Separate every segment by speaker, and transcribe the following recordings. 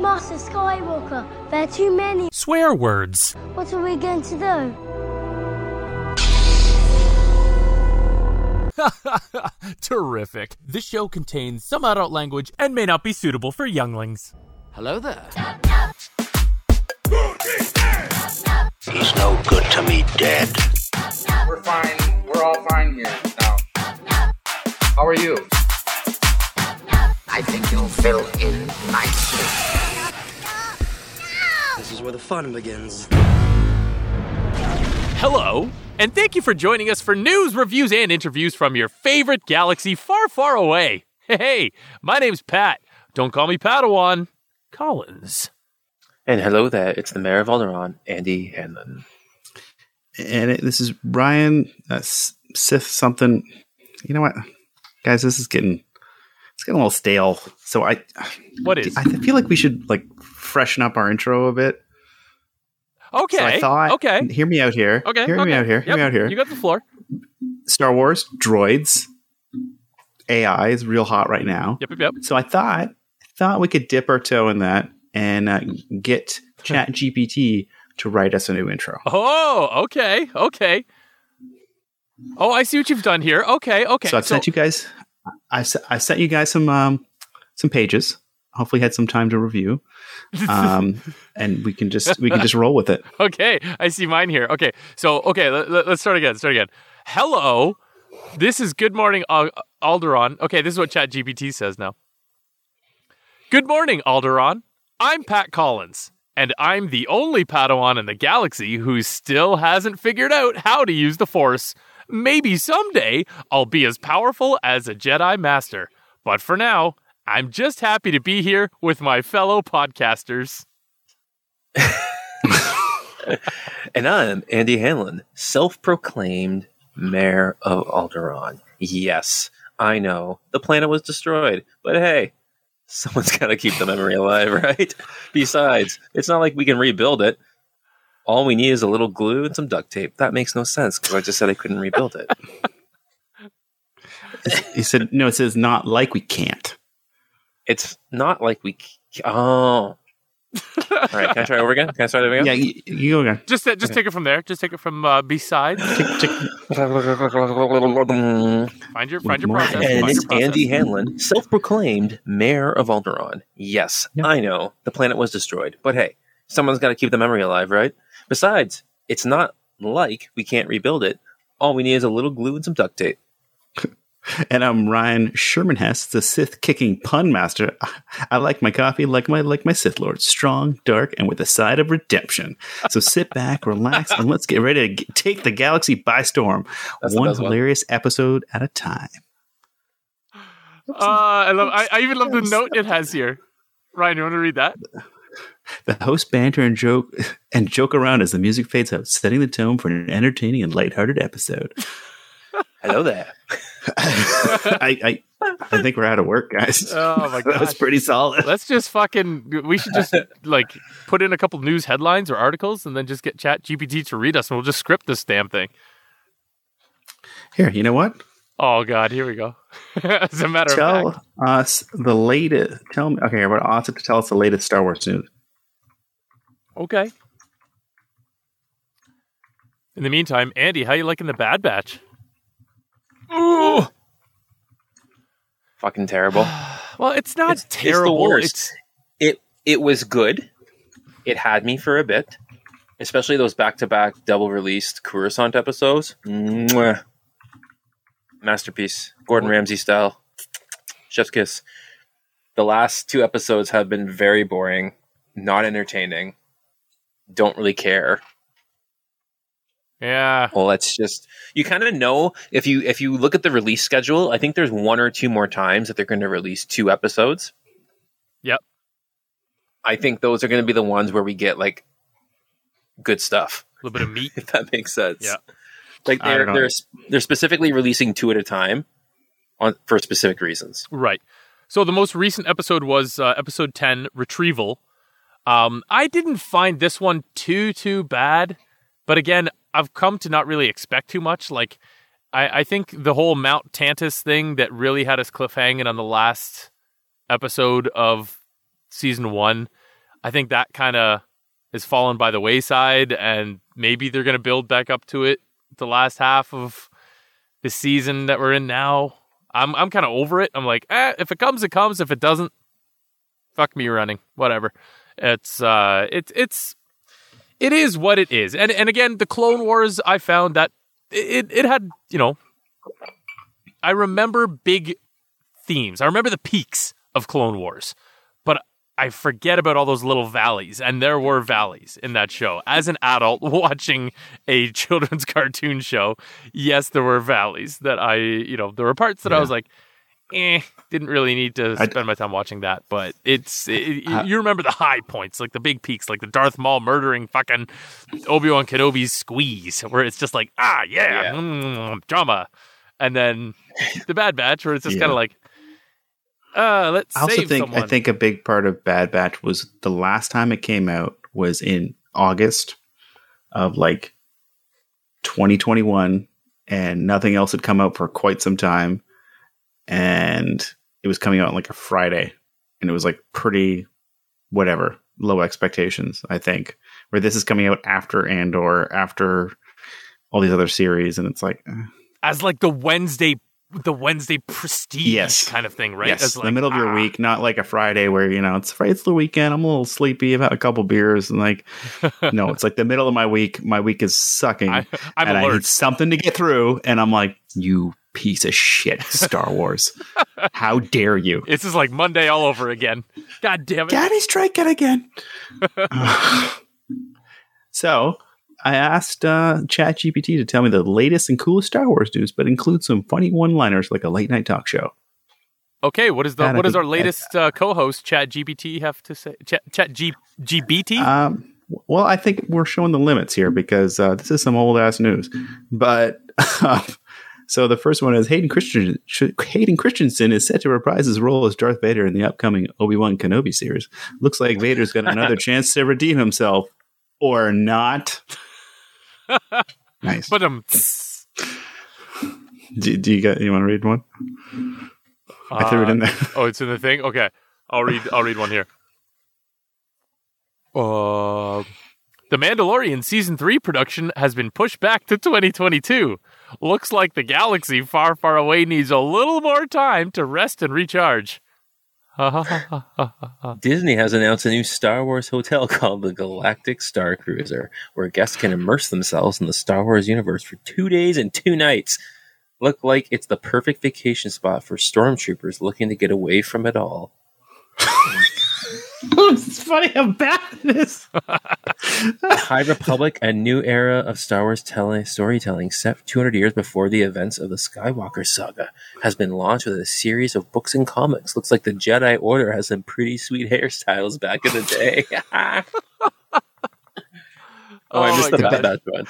Speaker 1: Master Skywalker, there are too many.
Speaker 2: Swear words.
Speaker 1: What are we going to do?
Speaker 2: Terrific. This show contains some adult language and may not be suitable for younglings.
Speaker 3: Hello there.
Speaker 4: He's no good to me dead.
Speaker 5: We're fine. We're all fine here now. How are you?
Speaker 3: I think you'll fill in nicely.
Speaker 6: This is where the fun begins.
Speaker 2: Hello, and thank you for joining us for news, reviews, and interviews from your favorite galaxy far, far away. Hey, my name's Pat. Don't call me Padawan. Collins.
Speaker 7: And hello there, it's the mayor of Alderaan, Andy Hanlon.
Speaker 8: and it, this is Ryan uh, Sith something. You know what, guys? This is getting it's getting a little stale. So I,
Speaker 2: What is?
Speaker 8: I feel like we should like freshen up our intro a bit.
Speaker 2: Okay.
Speaker 8: So I thought,
Speaker 2: okay.
Speaker 8: hear me out here.
Speaker 2: Okay.
Speaker 8: hear
Speaker 2: okay.
Speaker 8: me out here. Hear me out here.
Speaker 2: You got the floor.
Speaker 8: Star Wars droids, AI is real hot right now.
Speaker 2: Yep, yep, yep.
Speaker 8: So I thought thought we could dip our toe in that and uh, get Chat GPT to write us a new intro.
Speaker 2: Oh, okay, okay. Oh, I see what you've done here. Okay, okay.
Speaker 8: So I've sent you guys. I I sent you guys some um, some pages. Hopefully, had some time to review, um, and we can just we can just roll with it.
Speaker 2: Okay, I see mine here. Okay, so okay, let, us start again. Start again. Hello, this is Good Morning Al- Alderaan. Okay, this is what ChatGPT says now. Good morning, Alderaan. I'm Pat Collins, and I'm the only Padawan in the galaxy who still hasn't figured out how to use the Force. Maybe someday I'll be as powerful as a Jedi Master, but for now, I'm just happy to be here with my fellow podcasters.
Speaker 7: And I'm Andy Hanlon, self proclaimed mayor of Alderaan. Yes, I know, the planet was destroyed, but hey, someone's got to keep the memory alive, right? Besides, it's not like we can rebuild it. All we need is a little glue and some duct tape. That makes no sense because I just said I couldn't rebuild it.
Speaker 8: He said, "No, it says not like we can't."
Speaker 7: It's not like we. Oh. All right, can I try over again? Can I start over again?
Speaker 8: Yeah, you, you go again.
Speaker 2: Just just take it from there. Just take it from uh, besides. Find your find your process.
Speaker 7: And
Speaker 2: find
Speaker 7: it's
Speaker 2: process.
Speaker 7: Andy Hanlon, self proclaimed mayor of Alderaan. Yes,
Speaker 8: Yeah.
Speaker 7: I know the planet was destroyed, but hey, someone's got to keep the memory alive, right? Besides, it's not like we can't rebuild it. All we need is a little glue and some duct tape.
Speaker 8: And I'm Ryan Sherman Hess, the Sith kicking pun master. I like my coffee like my like my Sith Lord, strong, dark, and with a side of redemption. So sit back, relax, and let's get ready to g- take the galaxy by storm,
Speaker 7: That's
Speaker 8: one
Speaker 7: best one.
Speaker 8: hilarious episode at a time.
Speaker 2: Uh, I love. I, I even love the note it has here. Ryan, you want to read that?
Speaker 8: The host banter and joke and joke around as the music fades out, setting the tone for an entertaining and lighthearted episode.
Speaker 7: Hello there.
Speaker 8: I, I I think we're out of work, guys.
Speaker 2: Oh my
Speaker 8: that was pretty solid.
Speaker 2: Let's just fucking. We should just like put in a couple news headlines or articles, and then just get Chat GPT to read us, and we'll just script this damn thing.
Speaker 8: Here, you know what?
Speaker 2: Oh god, here we go. As a matter of
Speaker 8: Tell us the latest. Tell me. Okay, what Austin to tell us the latest Star Wars news.
Speaker 2: okay. In the meantime, Andy, how you liking the Bad Batch?
Speaker 7: Ooh. Fucking terrible.
Speaker 2: Well, it's not
Speaker 7: It's- it's the
Speaker 2: terrible.
Speaker 7: worst.
Speaker 2: It's
Speaker 7: it it was good. It had me for a bit, especially those back to back double released Coruscant episodes. Mwah. Masterpiece, Gordon Ramsay style, chef's kiss. The last two episodes have been very boring, not entertaining. Don't really care.
Speaker 2: Yeah.
Speaker 7: Well, let's just you kind of know if you if you look at the release schedule. I think there's one or two more times that they're going to release two episodes.
Speaker 2: Yep.
Speaker 7: I think those are going to be the ones where we get like good stuff,
Speaker 2: A little bit of meat.
Speaker 7: if that makes sense.
Speaker 2: Yeah.
Speaker 7: Like they're they're they're specifically releasing two at a time on for specific reasons.
Speaker 2: Right. So the most recent episode was uh, episode 10, Retrieval. Um, I didn't find this one too, too bad. But again, I've come to not really expect too much. Like, I, I think the whole Mount Tantiss thing that really had us cliffhanging on the last episode of season one I think that kind of has fallen by the wayside, and maybe they're going to build back up to it the last half of the season that we're in now. I'm I'm kind of over it. I'm like, eh, if it comes, it comes. If it doesn't, fuck me running. Whatever. It's uh, it's it's it is what it is. And and again, the Clone Wars, I found that it it had you know, I remember big themes. I remember the peaks of Clone Wars, but I forget about all those little valleys, and there were valleys in that show. As an adult watching a children's cartoon show, yes, there were valleys that I, you know, there were parts that I was like, eh, didn't really need to
Speaker 8: I-
Speaker 2: spend my time watching that. But it's, it,
Speaker 8: I-
Speaker 2: you remember the high points, like the big peaks, like the Darth Maul murdering fucking Obi Wan Kenobi's squeeze, where it's just like, ah, yeah,
Speaker 7: Yeah.
Speaker 2: mm, drama. And then the Bad Batch, where it's just
Speaker 8: Yeah.
Speaker 2: kind of like, uh, let's
Speaker 8: I also
Speaker 2: save
Speaker 8: think
Speaker 2: someone.
Speaker 8: I think a big part of Bad Batch was the last time it came out was in August of like 2021 and nothing else had come out for quite some time and it was coming out on like a Friday and it was like pretty whatever low expectations I think where this is coming out after Andor after all these other series and it's like eh.
Speaker 2: as like the Wednesday, the Wednesday prestige
Speaker 8: Yes.
Speaker 2: kind of thing, right?
Speaker 8: Yes,
Speaker 2: As like,
Speaker 8: the middle of your
Speaker 2: ah.
Speaker 8: week, not like a Friday where you know it's Friday, it's the weekend. I'm a little sleepy. I've had a couple beers, and like, no, it's like the middle of my week. My week is sucking,
Speaker 2: I, I'm
Speaker 8: and I need something to get through. And I'm like, you piece of shit, Star Wars! How dare you?
Speaker 2: This is like Monday all over again. God damn it!
Speaker 8: Daddy strike it again. so I asked uh, ChatGPT to tell me the latest and coolest Star Wars news, but include some funny one-liners like a late night talk show.
Speaker 2: Okay, what is the
Speaker 8: That
Speaker 2: what does our latest uh, co-host Chat GPT have to say? Chat Chat G, GPT.
Speaker 8: Um, well, I think we're showing the limits here because uh, this is some old ass news. But um, so the first one is Hayden Christensen. Hayden Christensen is set to reprise his role as Darth Vader in the upcoming Obi Wan Kenobi series. Looks like Vader's got another chance to redeem himself, or not. nice.
Speaker 2: but um,
Speaker 8: do, do you got? You want to read one? I threw it in there.
Speaker 2: oh, it's in the thing. Okay, I'll read. I'll read one here. Uh, the Mandalorian season three production has been pushed back to 2022. Looks like the galaxy far, far away needs a little more time to rest and recharge.
Speaker 7: Disney has announced a new Star Wars hotel called the Galactic Star Cruiser, where guests can immerse themselves in the Star Wars universe for two days and two nights. Look like it's the perfect vacation spot for stormtroopers looking to get away from it all.
Speaker 8: it's funny how bad it is.
Speaker 7: High Republic, a new era of Star Wars telling, storytelling set 200 years before the events of the Skywalker saga, has been launched with a series of books and comics. Looks like the Jedi Order has some pretty sweet hairstyles back in the day. oh,
Speaker 2: Oh
Speaker 7: I missed
Speaker 2: my
Speaker 7: the
Speaker 2: God.
Speaker 7: Bad one.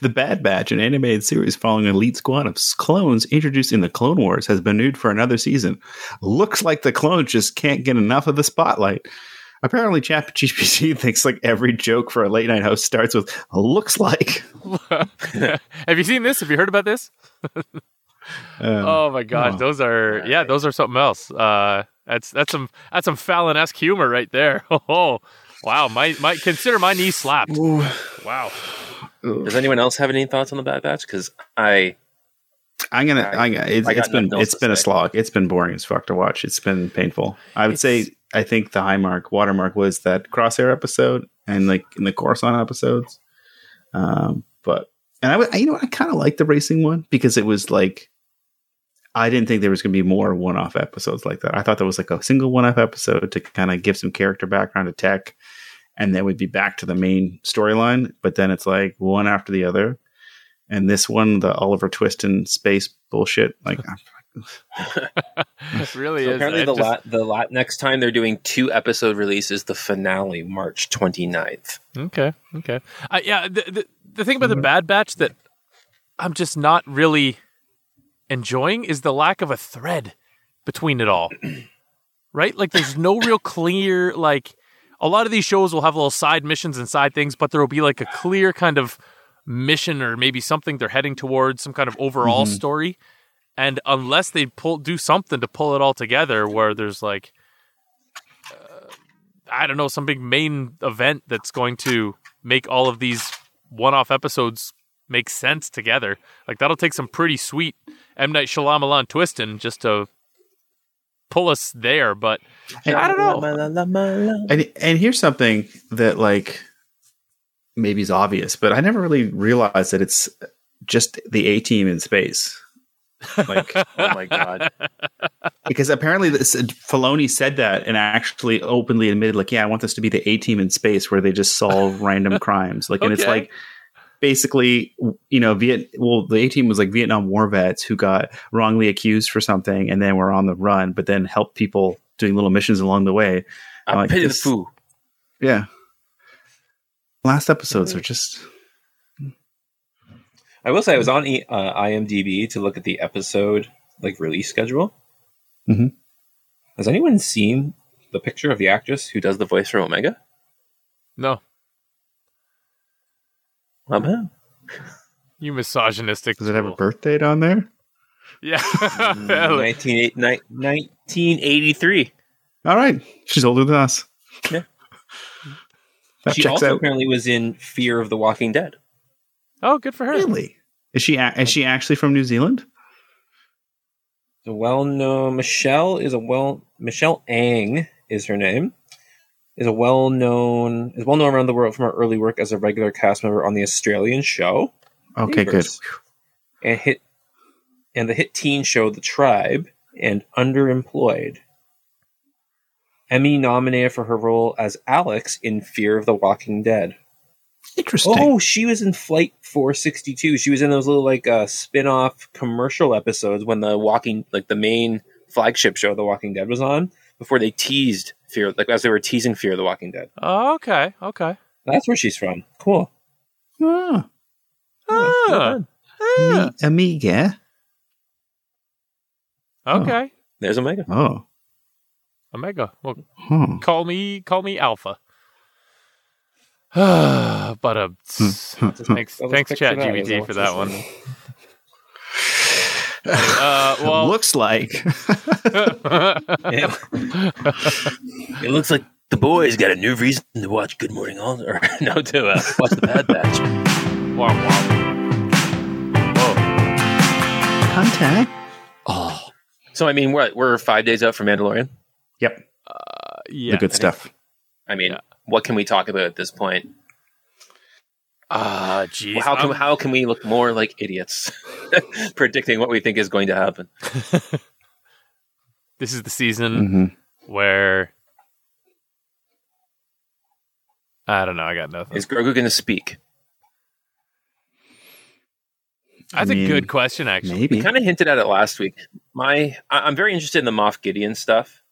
Speaker 8: The Bad Batch, an animated series following an elite squad of clones introduced in the Clone Wars, has been renewed for another season. Looks like the clones just can't get enough of the spotlight. Apparently, ChatGPT thinks like every joke for a late night host starts with "looks like."
Speaker 2: Have you seen this? Have you heard about this?
Speaker 8: Um,
Speaker 2: Oh my god,
Speaker 8: oh.
Speaker 2: those are yeah, those are something else. Uh, that's that's some that's some Fallon esque humor right there. Oh wow, my my consider my knee slapped. Wow.
Speaker 7: Does anyone else have any thoughts on the Bad Batch? Because I
Speaker 8: I'm gonna.
Speaker 7: I-
Speaker 8: I'm gonna it's,
Speaker 7: I got
Speaker 8: it's been it's been a slog. It's been boring as fuck to watch. It's been painful. I would say I think the high mark watermark was that crosshair episode and like in the Coruscant episodes. Um, but and I, would- you know what, I kind of like the racing one because it was like I didn't think there was going to be more one-off episodes like that. I thought there was like a single one-off episode to kind of give some character background to Tech, and then we'd be back to the main storyline. But then it's like one after the other, and this one, the Oliver Twist and space bullshit, like
Speaker 2: It really
Speaker 7: so
Speaker 2: is.
Speaker 7: apparently the
Speaker 2: just-
Speaker 7: lot the lot next time they're doing two episode releases. The finale March 29th.
Speaker 2: Okay. Okay. Uh, yeah. The, the the thing about the Bad Batch that I'm just not really enjoying is the lack of a thread between it all. right? Like, there's no real clear like. A lot of these shows will have little side missions and side things, but there will be like a clear kind of mission or maybe something they're heading towards, some kind of overall mm-hmm. story. And unless they pull do something to pull it all together, where there's like uh, I don't know, some big main event that's going to make all of these one-off episodes make sense together. Like that'll take some pretty sweet M Night Shyamalan twisting just to pull us there. But I don't know.
Speaker 8: And and here's something that like maybe is obvious, but I never really realized that it's just the A team in space. Like,
Speaker 7: Oh my god.
Speaker 8: because apparently this, Filoni said that and actually openly admitted, like, yeah, I want this to be the A team in space where they just solve random crimes. Like, and it's like basically, you know, Viet. Well, the A team was like Vietnam War vets who got wrongly accused for something and then were on the run, but then helped people doing little missions along the way.
Speaker 7: I
Speaker 8: Like
Speaker 7: pity the
Speaker 8: this-
Speaker 7: foo.
Speaker 8: Yeah. Last episodes are just
Speaker 7: I will say I was on E- uh, IMDb to look at the episode like release schedule.
Speaker 8: Mm-hmm.
Speaker 7: Has anyone seen the picture of the actress who does the voice for Omega?
Speaker 2: No,
Speaker 7: Um,
Speaker 2: you misogynistic.
Speaker 8: does it have a
Speaker 2: tool.
Speaker 8: birth date on there?
Speaker 2: Yeah.
Speaker 7: Mm, 19, 1983.
Speaker 8: All right, she's older than us.
Speaker 7: Yeah.
Speaker 8: that
Speaker 7: she
Speaker 8: checks
Speaker 7: also
Speaker 8: out.
Speaker 7: apparently was in Fear of the Walking Dead.
Speaker 2: oh, good for her.
Speaker 8: Really? Is she a- is she actually from New Zealand?
Speaker 7: The well known Michelle is a well Michelle Ang is her name. Is a well known is well known around the world from her early work as a regular cast member on the Australian show.
Speaker 8: Okay, good.
Speaker 7: And hit and the hit teen show The Tribe and Underemployed. Emmy nominated for her role as Alex in Fear of the Walking Dead.
Speaker 8: Interesting.
Speaker 7: Oh, she was in Flight 462. She was in those little like uh, spin-off commercial episodes when the Walking like the main flagship show The Walking Dead was on before they teased Fear like as they were teasing Fear of the Walking Dead.
Speaker 2: Oh, okay. Okay.
Speaker 7: That's where she's from. Cool.
Speaker 8: Ah,
Speaker 2: Ah,
Speaker 8: Mi- Amiga.
Speaker 2: okay.
Speaker 7: There's Omega.
Speaker 8: Oh.
Speaker 2: Omega. Well,
Speaker 8: Huh.
Speaker 2: call me call me Alpha. but uh, thanks
Speaker 7: I'll
Speaker 2: thanks
Speaker 7: picture
Speaker 2: Chat
Speaker 7: that GPT
Speaker 2: for that one. Uh, well,
Speaker 8: Looks like.
Speaker 7: it looks like the boys got a new reason to watch Good Morning All or no to uh, watch the Bad Batch.
Speaker 2: Womp womp.
Speaker 8: Contact.
Speaker 7: So I mean, we're we're five days out from Mandalorian.
Speaker 8: Yep.
Speaker 2: Yeah.
Speaker 8: the good stuff.
Speaker 7: I mean,
Speaker 2: Yeah.
Speaker 7: what can we talk about at this point?
Speaker 2: Ah, jeez.
Speaker 7: how can
Speaker 2: I'm-
Speaker 7: how can we look more like idiots predicting what we think is going to happen?
Speaker 2: this is the season
Speaker 8: hmm
Speaker 2: where I don't know. I got nothing.
Speaker 7: Is Grogu going to speak?
Speaker 2: That's
Speaker 8: I
Speaker 2: a
Speaker 8: mean,
Speaker 2: good question, actually.
Speaker 8: Maybe.
Speaker 7: We kind of hinted at it last week. My I, I'm very interested in the Moff Gideon stuff.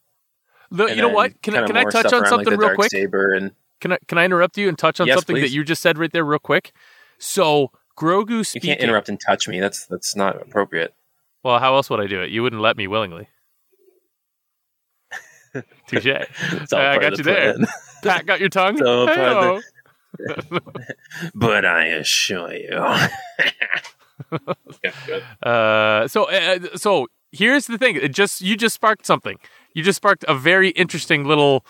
Speaker 2: Look,
Speaker 7: and
Speaker 2: you know what? Can I can I touch on something
Speaker 7: like,
Speaker 2: real quick?
Speaker 7: Saber and
Speaker 2: Can I can I interrupt you and touch on
Speaker 7: Yes,
Speaker 2: something that you just said right there, real quick? So Grogu
Speaker 7: you can't interrupt and touch me. That's that's not appropriate.
Speaker 2: Well, how else would I do it? You wouldn't let me willingly. Touche.
Speaker 7: It's
Speaker 2: I got you
Speaker 7: the
Speaker 2: there. Pat got your tongue.
Speaker 7: It's all part of
Speaker 2: Hey-o.
Speaker 7: but I assure you. yeah.
Speaker 2: Uh, so uh, so here's the thing. It just you just sparked something. You just sparked a very interesting little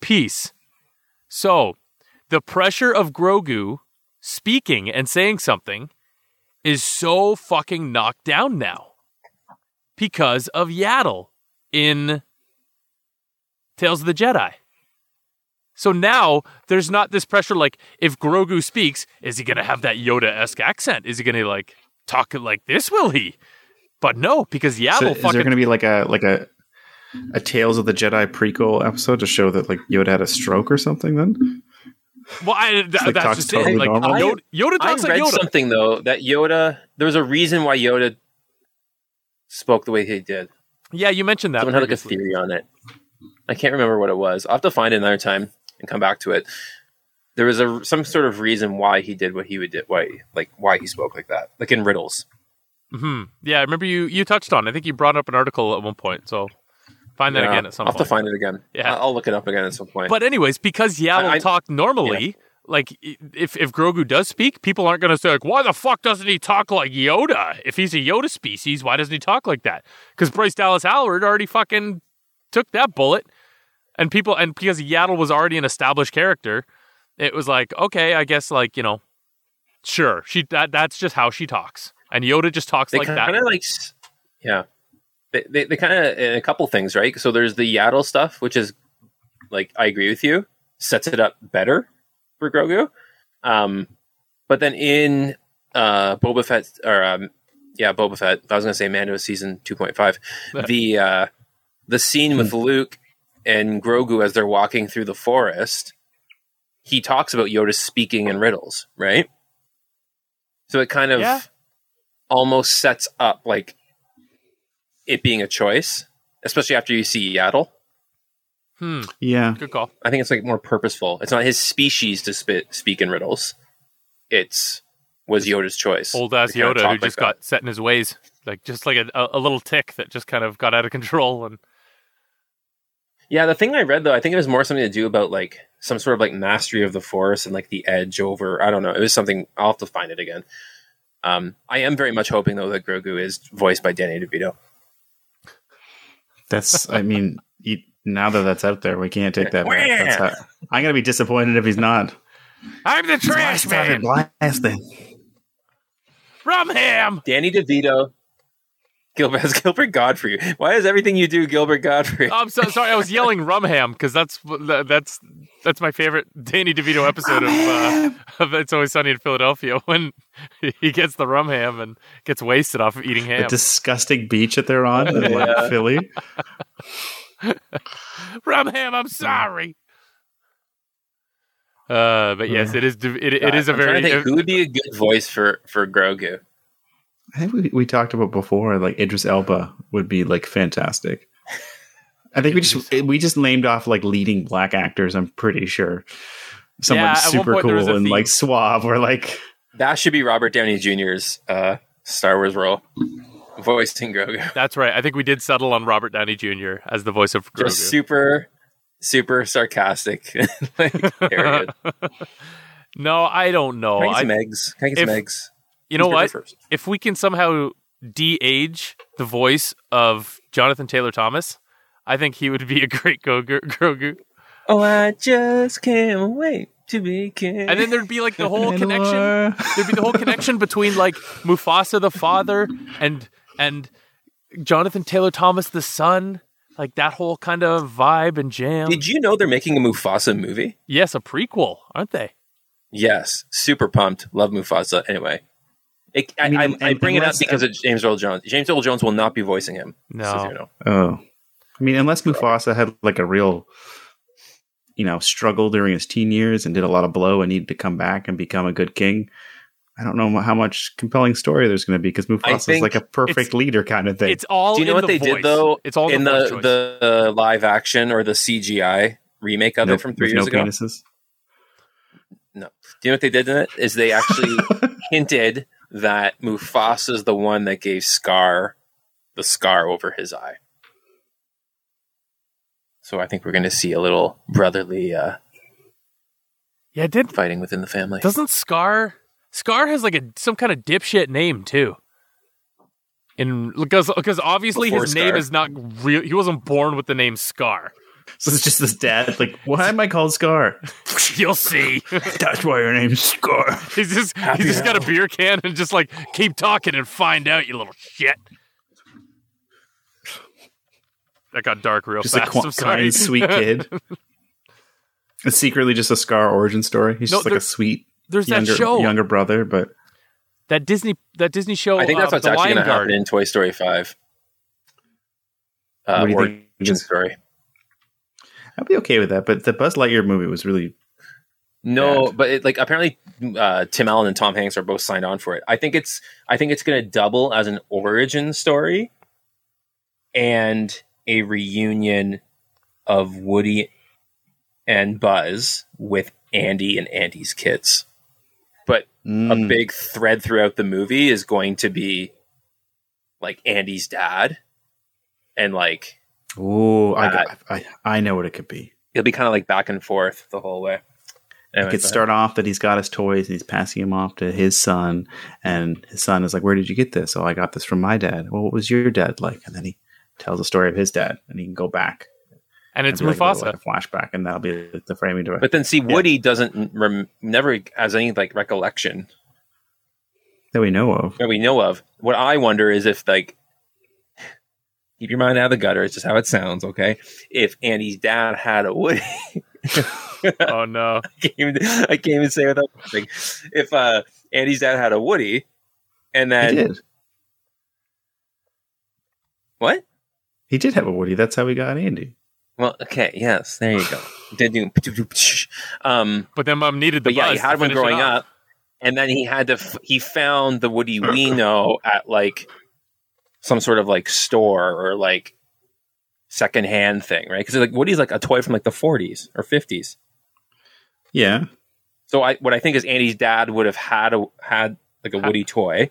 Speaker 2: piece. So the pressure of Grogu speaking and saying something is so fucking knocked down now because of Yaddle in Tales of the Jedi. So now there's not this pressure like if Grogu speaks, is he gonna have that Yoda esque accent? Is he gonna like talk like this? Will he? But no, because
Speaker 8: So
Speaker 2: Yaddle
Speaker 8: is there going to be like a like a a Tales of the Jedi prequel episode to show that like Yoda had a stroke or something? Then
Speaker 2: well, I, th-
Speaker 8: like
Speaker 2: that's
Speaker 8: talks
Speaker 2: just
Speaker 8: totally
Speaker 2: it. Like
Speaker 8: normal?
Speaker 2: Yoda, Yoda
Speaker 7: I
Speaker 2: talks like
Speaker 7: read
Speaker 2: Yoda.
Speaker 7: something though that Yoda. There was a reason why Yoda spoke the way he did.
Speaker 2: Yeah, you mentioned that.
Speaker 7: Someone had like a theory on it. I can't remember what it was. I'll have to find it another time and come back to it. There was a some sort of reason why he did what he would did, why like why he spoke like that, like in riddles.
Speaker 2: hmm Yeah, I remember you you touched on. I think you brought up an article at one point. So find that
Speaker 7: Yeah,
Speaker 2: again at some
Speaker 7: I'll have to find it again.
Speaker 2: Yeah.
Speaker 7: I'll, I'll look it up again at some point.
Speaker 2: But anyways, because Yaddle
Speaker 7: I-
Speaker 2: talked normally, like if if Grogu does speak, people aren't going to say like, "Why the fuck doesn't he talk like Yoda? If he's a Yoda species, why doesn't he talk like that?" Because Bryce Dallas Howard already fucking took that bullet and people and because Yaddle was already an established character, it was like okay, I guess like you know, sure she that that's just how she talks, and Yoda just talks
Speaker 7: They
Speaker 2: like
Speaker 7: kind
Speaker 2: that.
Speaker 7: of like, yeah. They they, they kind of a couple things, right? So there's the Yaddle stuff, which is like I agree with you, sets it up better for Grogu. Um, but then in uh Boba Fett or um, yeah, Boba Fett. I was gonna say Mando season two point five. the uh, the scene with Luke and Grogu as they're walking through the forest, he talks about Yoda speaking in riddles, right? So it kind of
Speaker 2: Yeah.
Speaker 7: almost sets up like it being a choice, especially after you see Yaddle.
Speaker 2: hmm,
Speaker 8: Yeah.
Speaker 2: good call.
Speaker 7: I think it's like more purposeful. It's not his species to spit, speak in riddles. It's was Yoda's choice.
Speaker 2: Old ass Yoda
Speaker 7: talk
Speaker 2: who
Speaker 7: like
Speaker 2: just
Speaker 7: that.
Speaker 2: got set in his ways, like just like a, a, a little tick that just kind of got out of control. And
Speaker 7: Yeah, the thing I read though, I think it was more something to do about like some sort of like mastery of the force and like the edge over. I don't know. It was something. I'll have to find it again. Um, I am very much hoping though that Grogu is voiced by Danny DeVito.
Speaker 8: That's, I mean, you, now that that's out there, we can't take that back. That's how, I'm going to be disappointed if he's not.
Speaker 2: I'm the trash man,
Speaker 8: blasting.
Speaker 2: from him.
Speaker 7: Danny DeVito, Gilbert, Gilbert Godfrey. Why is everything you do Gilbert Godfrey?
Speaker 2: I'm so sorry. I was yelling Rumham because that's that's that's my favorite Danny DeVito episode of, uh, of It's Always Sunny in Philadelphia when he gets the Rumham and gets wasted off of eating ham.
Speaker 8: The
Speaker 2: ham.
Speaker 8: disgusting beach that they're on in like Philly.
Speaker 2: Rumham, I'm sorry. Uh, but yes, it is. It, it is a
Speaker 7: I'm
Speaker 2: very.
Speaker 7: to think who would be a good voice for for Grogu.
Speaker 8: I think we, we talked about before, like Idris Elba would be like fantastic. I think we just we just named off like leading black actors. I'm pretty sure someone
Speaker 2: Yeah,
Speaker 8: super
Speaker 2: point there was
Speaker 8: cool and
Speaker 2: theme.
Speaker 8: like suave or like
Speaker 7: That should be Robert Downey Jr.'s uh, Star Wars role, voicing Grogu.
Speaker 2: That's right. I think we did settle on Robert Downey Jr. as the voice of Grogu.
Speaker 7: Just super, super sarcastic. like, very good.
Speaker 2: no, I don't know.
Speaker 7: Can I get
Speaker 2: I,
Speaker 7: some eggs? Can I get some eggs?
Speaker 2: You know what?
Speaker 7: first?
Speaker 2: If we can somehow de-age the voice of Jonathan Taylor Thomas, I think he would be a great Grogu. Grogu.
Speaker 7: Oh, I just can't wait to be king.
Speaker 2: And then there'd be like the whole
Speaker 8: And
Speaker 2: connection.
Speaker 8: Laura.
Speaker 2: There'd be the whole connection between like Mufasa the father and and Jonathan Taylor Thomas the son. Like that whole kind of vibe and jam.
Speaker 7: Did you know they're making a Mufasa movie?
Speaker 2: yes, a prequel, aren't they?
Speaker 7: Yes, super pumped. Love Mufasa. Anyway, it, I,
Speaker 8: I mean,
Speaker 7: I, I bring it up because uh, of James Earl Jones. James Earl Jones will not be voicing him.
Speaker 2: No.
Speaker 7: You know.
Speaker 8: Oh, I mean, unless Mufasa had like a real, you know, struggle during his teen years and did a lot of blow and needed to come back and become a good king. I don't know how much compelling story there's going to be because Mufasa
Speaker 7: think
Speaker 8: like a perfect leader kind of thing.
Speaker 2: It's all.
Speaker 7: Do you know
Speaker 2: in
Speaker 7: what
Speaker 2: the
Speaker 7: they
Speaker 2: voice.
Speaker 7: did though?
Speaker 2: It's all
Speaker 7: in
Speaker 2: the,
Speaker 7: the
Speaker 2: voice
Speaker 7: the live action or the CGI remake of
Speaker 8: No-
Speaker 7: it from three years
Speaker 8: no
Speaker 7: ago.
Speaker 8: penises.
Speaker 7: No. Do you know what they did in it? Is they actually hinted that Mufasa is the one that gave Scar the scar over his eye. So I think we're going to see a little brotherly uh,
Speaker 2: yeah, did
Speaker 7: fighting within the family.
Speaker 2: Doesn't Scar Scar has like a some kind of dipshit name too? In because because obviously
Speaker 7: Before
Speaker 2: his name is not real. He wasn't born with the name Scar.
Speaker 8: So it's just this dad, like, why am I called Scar?
Speaker 2: You'll see.
Speaker 8: That's why your name's Scar.
Speaker 2: he's just he's just got a beer can and just like keep talking and find out, you little shit. That got dark real
Speaker 8: Just a
Speaker 2: fast.
Speaker 8: qu-
Speaker 2: I'm sorry.
Speaker 8: kind, sweet kid. It's secretly just a Scar origin story. He's
Speaker 2: No,
Speaker 8: just like a sweet
Speaker 2: There's that
Speaker 8: younger,
Speaker 2: show,
Speaker 8: younger brother, but
Speaker 2: that Disney that Disney show.
Speaker 7: I think that's
Speaker 2: uh,
Speaker 7: what's actually going to happen in Toy Story 5. Uh,
Speaker 8: What do you
Speaker 7: origin
Speaker 8: think?
Speaker 7: story.
Speaker 8: I'd be okay with that. But the Buzz Lightyear movie was really
Speaker 7: No,
Speaker 8: bad.
Speaker 7: but it, like apparently uh, Tim Allen and Tom Hanks are both signed on for it. I think it's I think it's going to double as an origin story and a reunion of Woody and Buzz with Andy and Andy's kids. But a
Speaker 8: Mm.
Speaker 7: big thread throughout the movie is going to be like Andy's dad and like
Speaker 8: Oh, I,
Speaker 7: Uh,
Speaker 8: got, I I know what it could be.
Speaker 7: it'll be kind of like back and forth the whole way.
Speaker 8: It could start off that he's got his toys and he's passing them off to his son, and his son is like, "Where did you get this?" Oh, I got this from my dad. Well, what was your dad like? And then he tells the story of his dad, and he can go back.
Speaker 2: and it's
Speaker 8: It'd like a-
Speaker 2: Mufasa.
Speaker 8: like a flashback, and that'll be the, the framing to it.
Speaker 7: But then see, Woody doesn't rem- never has any like recollection
Speaker 8: that we know of.
Speaker 7: that we know of. What I wonder is if like keep your mind out of the gutter. It's just how it sounds. Okay, if Andy's dad had a Woody.
Speaker 2: oh no!
Speaker 7: I can't even, I can't even say without laughing. If uh, Andy's dad had a Woody, and
Speaker 8: He
Speaker 7: then
Speaker 8: did.
Speaker 7: what?
Speaker 8: He did have a Woody. That's how we got Andy.
Speaker 7: Well, okay, yes, there you go. Did do, um,
Speaker 2: But then mom needed the
Speaker 7: but yeah, he had one growing up, and then he had to. F- he found the Woody we know at like some sort of like store or like secondhand thing, right? Because like Woody's like a toy from like the 40s or 50s.
Speaker 8: Yeah.
Speaker 7: So I, what I think is Andy's dad would have had a had like a Woody toy,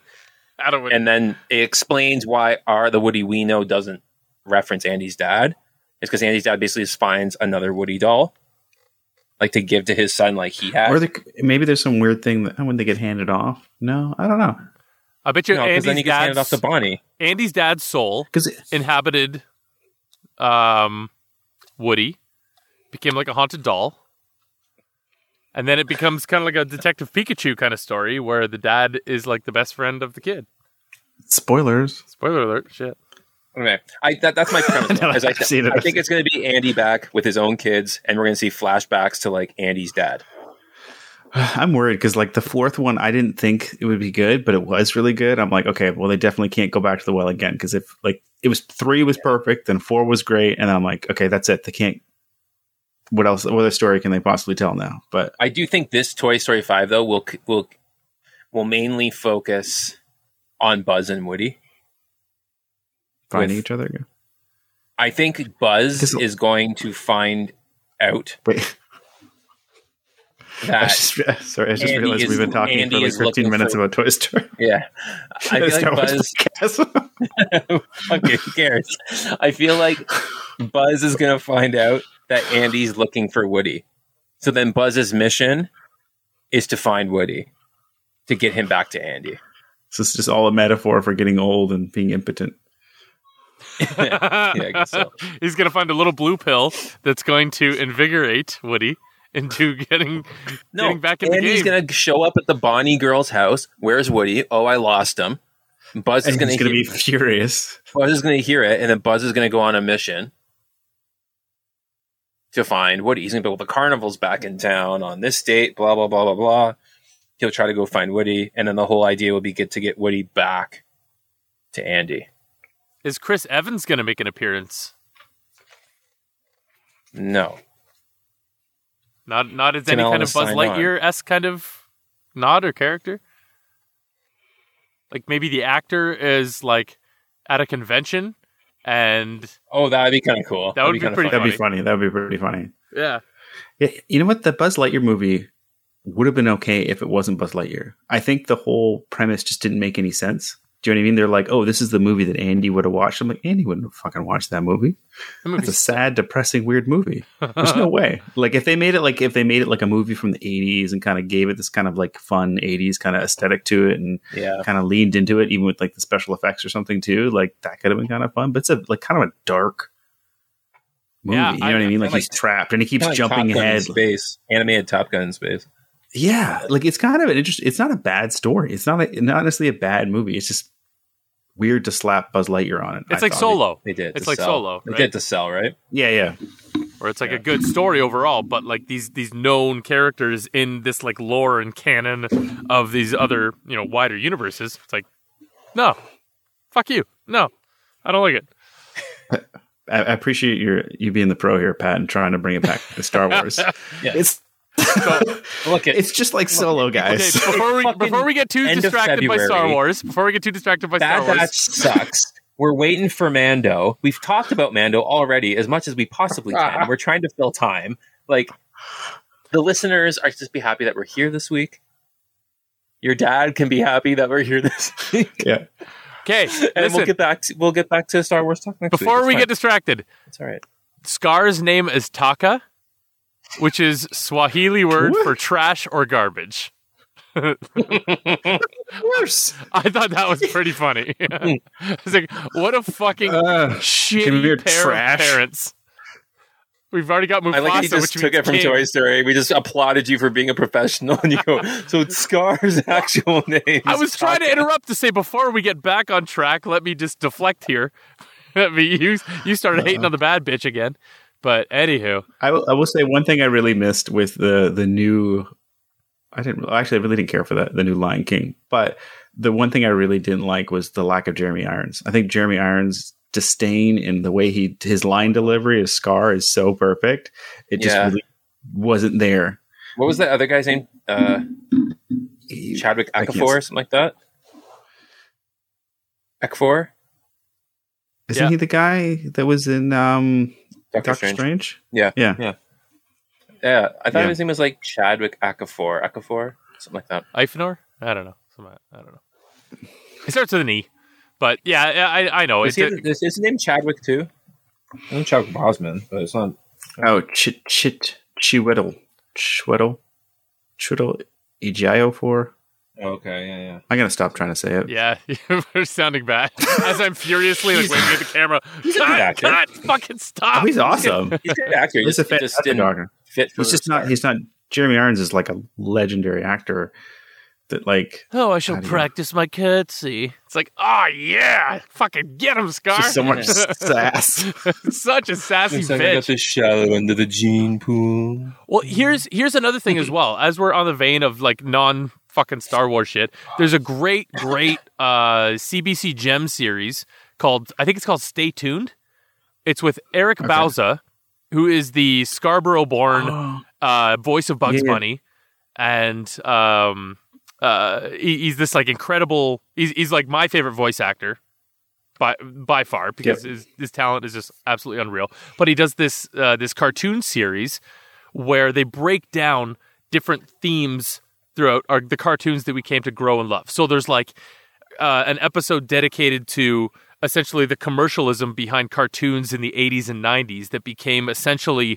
Speaker 2: I don't.
Speaker 7: and then it explains why our the Woody we know doesn't reference Andy's dad. It's because Andy's dad basically just finds another Woody doll, like to give to his son, like he had.
Speaker 8: Or there, maybe there's some weird thing that when they get handed off. No, I don't know.
Speaker 2: I bet you
Speaker 7: no, because
Speaker 2: Andy's
Speaker 7: then he gets handed off
Speaker 2: dad's
Speaker 7: to Bonnie.
Speaker 2: Andy's dad's soul
Speaker 8: Because
Speaker 2: inhabited um, Woody, became like a haunted doll, and then it becomes kind of like a Detective Pikachu kind of story where the dad is like the best friend of the kid.
Speaker 8: spoilers.
Speaker 2: Spoiler alert! Shit.
Speaker 7: Okay, I that, that's my premise.
Speaker 8: No,
Speaker 7: I,
Speaker 8: I've seen it.
Speaker 7: I think it's going to be Andy back with his own kids, and we're going to see flashbacks to like Andy's dad.
Speaker 8: I'm worried because like the fourth one, I didn't think it would be good, but it was really good. I'm like, okay, well, they definitely can't go back to the well again because if like it was three was perfect, then four was great, and I'm like, okay, that's it. They can't. What else? What other story can they possibly tell now? But
Speaker 7: I do think this Toy Story Five though will will will mainly focus on Buzz and Woody.
Speaker 8: finding
Speaker 7: With-
Speaker 8: each other. again.
Speaker 7: I think Buzz is going to find out
Speaker 8: Wait, I
Speaker 7: that
Speaker 8: just, sorry, I just
Speaker 7: Andy
Speaker 8: realized
Speaker 7: is-
Speaker 8: we've been talking
Speaker 7: Andy
Speaker 8: for like 15 minutes
Speaker 7: for-
Speaker 8: about Toy Story.
Speaker 7: yeah. I feel like Buzz. okay, who cares? I feel like Buzz is going to find out that Andy's looking for Woody. So then Buzz's mission is to find Woody to get him back to Andy.
Speaker 8: So it's just all a metaphor for getting old and being impotent.
Speaker 7: yeah, I guess so.
Speaker 2: He's gonna find a little blue pill that's going to invigorate Woody into getting
Speaker 7: No,
Speaker 2: getting back in the
Speaker 7: Andy's
Speaker 2: game.
Speaker 7: going to show up at the Bonnie girl's house. Where's Woody? Oh, I lost him. Buzz is
Speaker 8: And
Speaker 7: gonna,
Speaker 8: going to be furious.
Speaker 7: Buzz is going to hear it, and then Buzz is going to go on a mission to find Woody. He's going to be, well, the carnival's back in town on this date, blah, blah, blah, blah, blah. He'll try to go find Woody, and then the whole idea will be get to get Woody back to Andy.
Speaker 2: Is Chris Evans gonna make an appearance?
Speaker 7: No.
Speaker 2: Not not as any kind of Buzz Lightyear s kind of nod or character. Like maybe the actor is like at a convention and
Speaker 7: Oh, that would be kind of cool.
Speaker 2: That would be
Speaker 7: kinda
Speaker 2: pretty
Speaker 7: fun.
Speaker 8: That'd be funny. That'd be pretty funny.
Speaker 2: yeah.
Speaker 8: Yeah, you know what? The Buzz Lightyear movie would have been okay if it wasn't Buzz Lightyear. I think the whole premise just didn't make any sense. Do you know what I mean? They're like, oh, this is the movie that Andy would have watched. I'm like, Andy wouldn't have fucking watched that movie.
Speaker 2: The
Speaker 8: That's a sad, depressing, weird movie. There's no way. Like if they made it like if they made it like a movie from the 80s and kind of gave it this kind of like fun 80s kind of aesthetic to it and
Speaker 7: Yeah.
Speaker 8: kind of leaned into it, even with like the special effects or something too. Like that could have been kind of fun. But it's a like kind of a dark movie.
Speaker 2: Yeah,
Speaker 8: you know
Speaker 2: I-
Speaker 8: what I mean? Like,
Speaker 7: like-
Speaker 8: he's trapped and he keeps jumping
Speaker 7: Top Gun in
Speaker 8: ahead.
Speaker 7: Space. Animated Top Gun in space.
Speaker 8: Yeah, like it's kind of an interesting. It's not a bad story. It's not a, not necessarily a bad movie. It's just weird to slap Buzz Lightyear on it.
Speaker 2: It's
Speaker 8: I
Speaker 2: like. Solo.
Speaker 7: They did.
Speaker 2: It's like
Speaker 7: sell.
Speaker 2: Solo,
Speaker 7: They did to sell, right?
Speaker 8: Yeah, yeah.
Speaker 2: Or it's like
Speaker 7: Yeah.
Speaker 2: a good story overall, but like these these known characters in this like lore and canon of these other, you know, wider universes. It's like, no. Fuck you. No. I don't like it.
Speaker 8: I, I appreciate your you being the pro here, Pat, and trying to bring it back to Star Wars.
Speaker 7: Yeah.
Speaker 8: It's
Speaker 7: Look at
Speaker 8: it's just like Solo,
Speaker 2: Okay,
Speaker 8: guys.
Speaker 2: before we before we get too
Speaker 7: end of
Speaker 2: distracted by Star Wars, before we get too distracted by
Speaker 7: Bad
Speaker 2: Star
Speaker 7: Batch
Speaker 2: Wars,
Speaker 7: sucks. We're waiting for Mando. We've talked about Mando already as much as we possibly can. Ah. We're trying to fill time. Like the listeners are just be happy that we're here this week. Your dad can be happy that we're here this week.
Speaker 8: yeah.
Speaker 2: okay.
Speaker 7: and
Speaker 2: listen,
Speaker 7: we'll get back to, we'll get back to Star Wars talk next
Speaker 2: before
Speaker 7: week.
Speaker 2: we
Speaker 7: It's
Speaker 2: get distracted,
Speaker 7: it's all right.
Speaker 2: Scar's name is Taka, which is Swahili word for trash or garbage.
Speaker 8: Worse.
Speaker 2: I thought that was pretty funny. I was like, what a fucking
Speaker 8: Uh,
Speaker 2: shitty
Speaker 8: can we hear
Speaker 2: pair
Speaker 8: trash?
Speaker 2: of parents. We've already got Mufasa,
Speaker 7: I like how you just
Speaker 2: which
Speaker 7: took it from
Speaker 2: king.
Speaker 7: Toy Story. We just applauded you for being a professional, and you go, "So it's Scar's actual name."
Speaker 2: I was trying to interrupt to say before we get back on track, let me just deflect here. Let me you you started hating on the bad bitch again. But anywho,
Speaker 8: I will, I will say one thing I really missed with the the new. I didn't actually. I really didn't care for that the new Lion King, but the one thing I really didn't like was the lack of Jeremy Irons. I think Jeremy Irons' disdain in the way he his line delivery his Scar is so perfect. It just
Speaker 7: Yeah.
Speaker 8: really wasn't there.
Speaker 7: What was that other guy's name? Uh, Chadwick
Speaker 8: I can't
Speaker 7: Ekafor,
Speaker 8: s-
Speaker 7: something like that. Ekafor,
Speaker 8: Isn't
Speaker 2: Yeah.
Speaker 8: he the guy that was in um,
Speaker 7: Doctor,
Speaker 8: Doctor
Speaker 7: Strange.
Speaker 8: Strange?
Speaker 7: Yeah,
Speaker 8: Yeah.
Speaker 7: yeah, yeah. I thought
Speaker 8: Yeah.
Speaker 7: his name was like Chadwick Ekafor, Ekafor, something like that.
Speaker 2: Eifenor? I don't know. I don't know. It starts with an E. But yeah, yeah, I I know.
Speaker 7: Is,
Speaker 2: It,
Speaker 7: he, is his name Chadwick too?
Speaker 5: I'm Chadwick Boseman, but it's not.
Speaker 8: Oh, Chit Chit Chiweddle Chiweddle Chiweddle Ejiofor. For.
Speaker 5: Okay, yeah, yeah.
Speaker 8: I'm gonna stop trying to say it.
Speaker 2: yeah, you're sounding bad. As I'm furiously like waving at the camera.
Speaker 7: a good
Speaker 2: Cut,
Speaker 7: actor.
Speaker 2: cut, fucking stop.
Speaker 8: Oh, he's awesome.
Speaker 7: He's a good actor. He
Speaker 8: He's a
Speaker 7: he just
Speaker 8: fantastic actor.
Speaker 7: fit.
Speaker 8: He's just not. He's not. Jeremy Irons is like a legendary actor. That like
Speaker 2: Oh, I shall
Speaker 8: How do you-
Speaker 2: practice my curtsy. It's like, oh yeah, fucking get him, Scar.
Speaker 8: just so much sass.
Speaker 2: Such a sassy
Speaker 5: It's like I got
Speaker 2: bitch.
Speaker 5: the shallow end of the gene pool.
Speaker 2: Well, here's here's another thing as well. As we're on the vein of like non fucking Star Wars shit, there's a great, great uh, CBC Gem series called I think it's called Stay Tuned. It's with Eric Bauza, who is the Scarborough-born uh, voice of Bugs
Speaker 8: Yeah.
Speaker 2: Bunny, and um, uh, he, he's this like incredible. He's he's like my favorite voice actor by by far because his, his talent is just absolutely unreal. But he does this uh, this cartoon series where they break down different themes throughout are the cartoons that we came to grow and love. So there's like uh, an episode dedicated to essentially the commercialism behind cartoons in the 80s and 90s that became essentially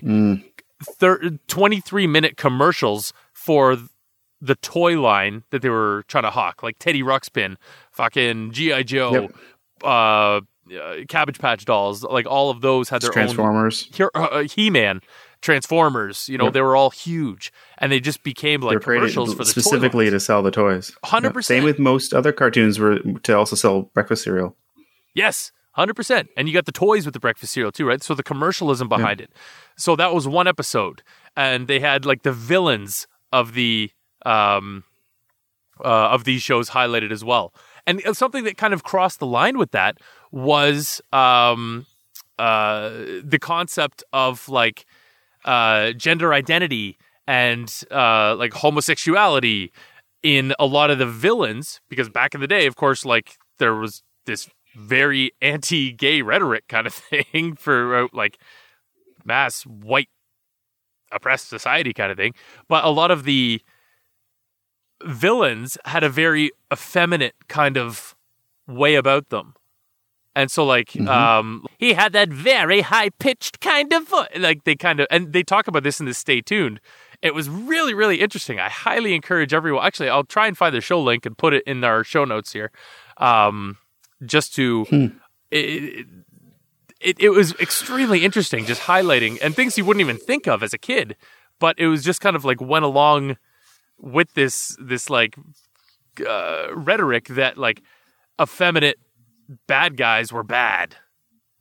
Speaker 2: thir- 23 minute commercials for the toy line that they were trying to hawk, like Teddy Ruxpin, fucking G.I. Joe,
Speaker 8: Yep.
Speaker 2: uh, uh, Cabbage Patch Dolls, like all of those had their own
Speaker 8: Transformers.
Speaker 2: Uh, He-Man, Transformers, you know, they were all huge, and they just became like commercials for the
Speaker 8: specifically to sell the toys.
Speaker 2: 100%.
Speaker 8: Same with most other cartoons were to also sell breakfast cereal.
Speaker 2: Yes, hundred percent. And you got the toys with the breakfast cereal too, right? So the commercialism behind it. So that was one episode, and they had like the villains of the um uh, of these shows highlighted as well. And something that kind of crossed the line with that was um uh the concept of like uh gender identity and uh like homosexuality in a lot of the villains because back in the day of course like there was this very anti-gay rhetoric kind of thing for uh, like mass white oppressed society kind of thing. But a lot of the villains had a very effeminate kind of way about them and so like um he had that very high pitched kind of voice like they kind of and they talk about this in this stay tuned. It was really really interesting. I highly encourage everyone actually i'll try and find the show link and put it in our show notes here um just to it, it, it was extremely interesting just highlighting and things you wouldn't even think of as a kid but it was just kind of like went along with this this like uh, rhetoric that like effeminate bad guys were bad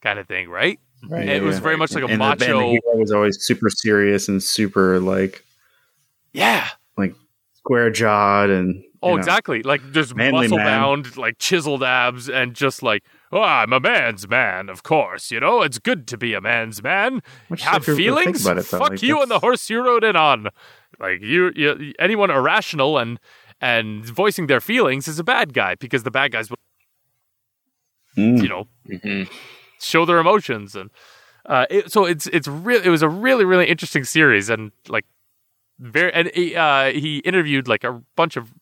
Speaker 2: kind of thing right
Speaker 5: Right.
Speaker 2: it was very much like a
Speaker 8: and The, and the
Speaker 2: macho
Speaker 8: hero was always super serious and super like
Speaker 2: yeah
Speaker 8: like square jawed and
Speaker 2: Oh,
Speaker 8: know.
Speaker 2: exactly. Like just muscle
Speaker 8: man.
Speaker 2: bound, like chiseled abs, and just like, oh, I'm a man's man, of course. You know, it's good to be a man's man.
Speaker 8: Which,
Speaker 2: Have
Speaker 8: if you really think
Speaker 2: feelings?
Speaker 8: about it,
Speaker 2: Fuck
Speaker 8: like,
Speaker 2: you and the horse you rode in on. Like you, you, anyone irrational and and voicing their feelings is a bad guy because the bad guys will,
Speaker 8: Mm.
Speaker 2: you know,
Speaker 7: Mhm.
Speaker 2: show their emotions and uh, it, so it's it's really it was a really really interesting series and like very and he, uh, he interviewed like a bunch of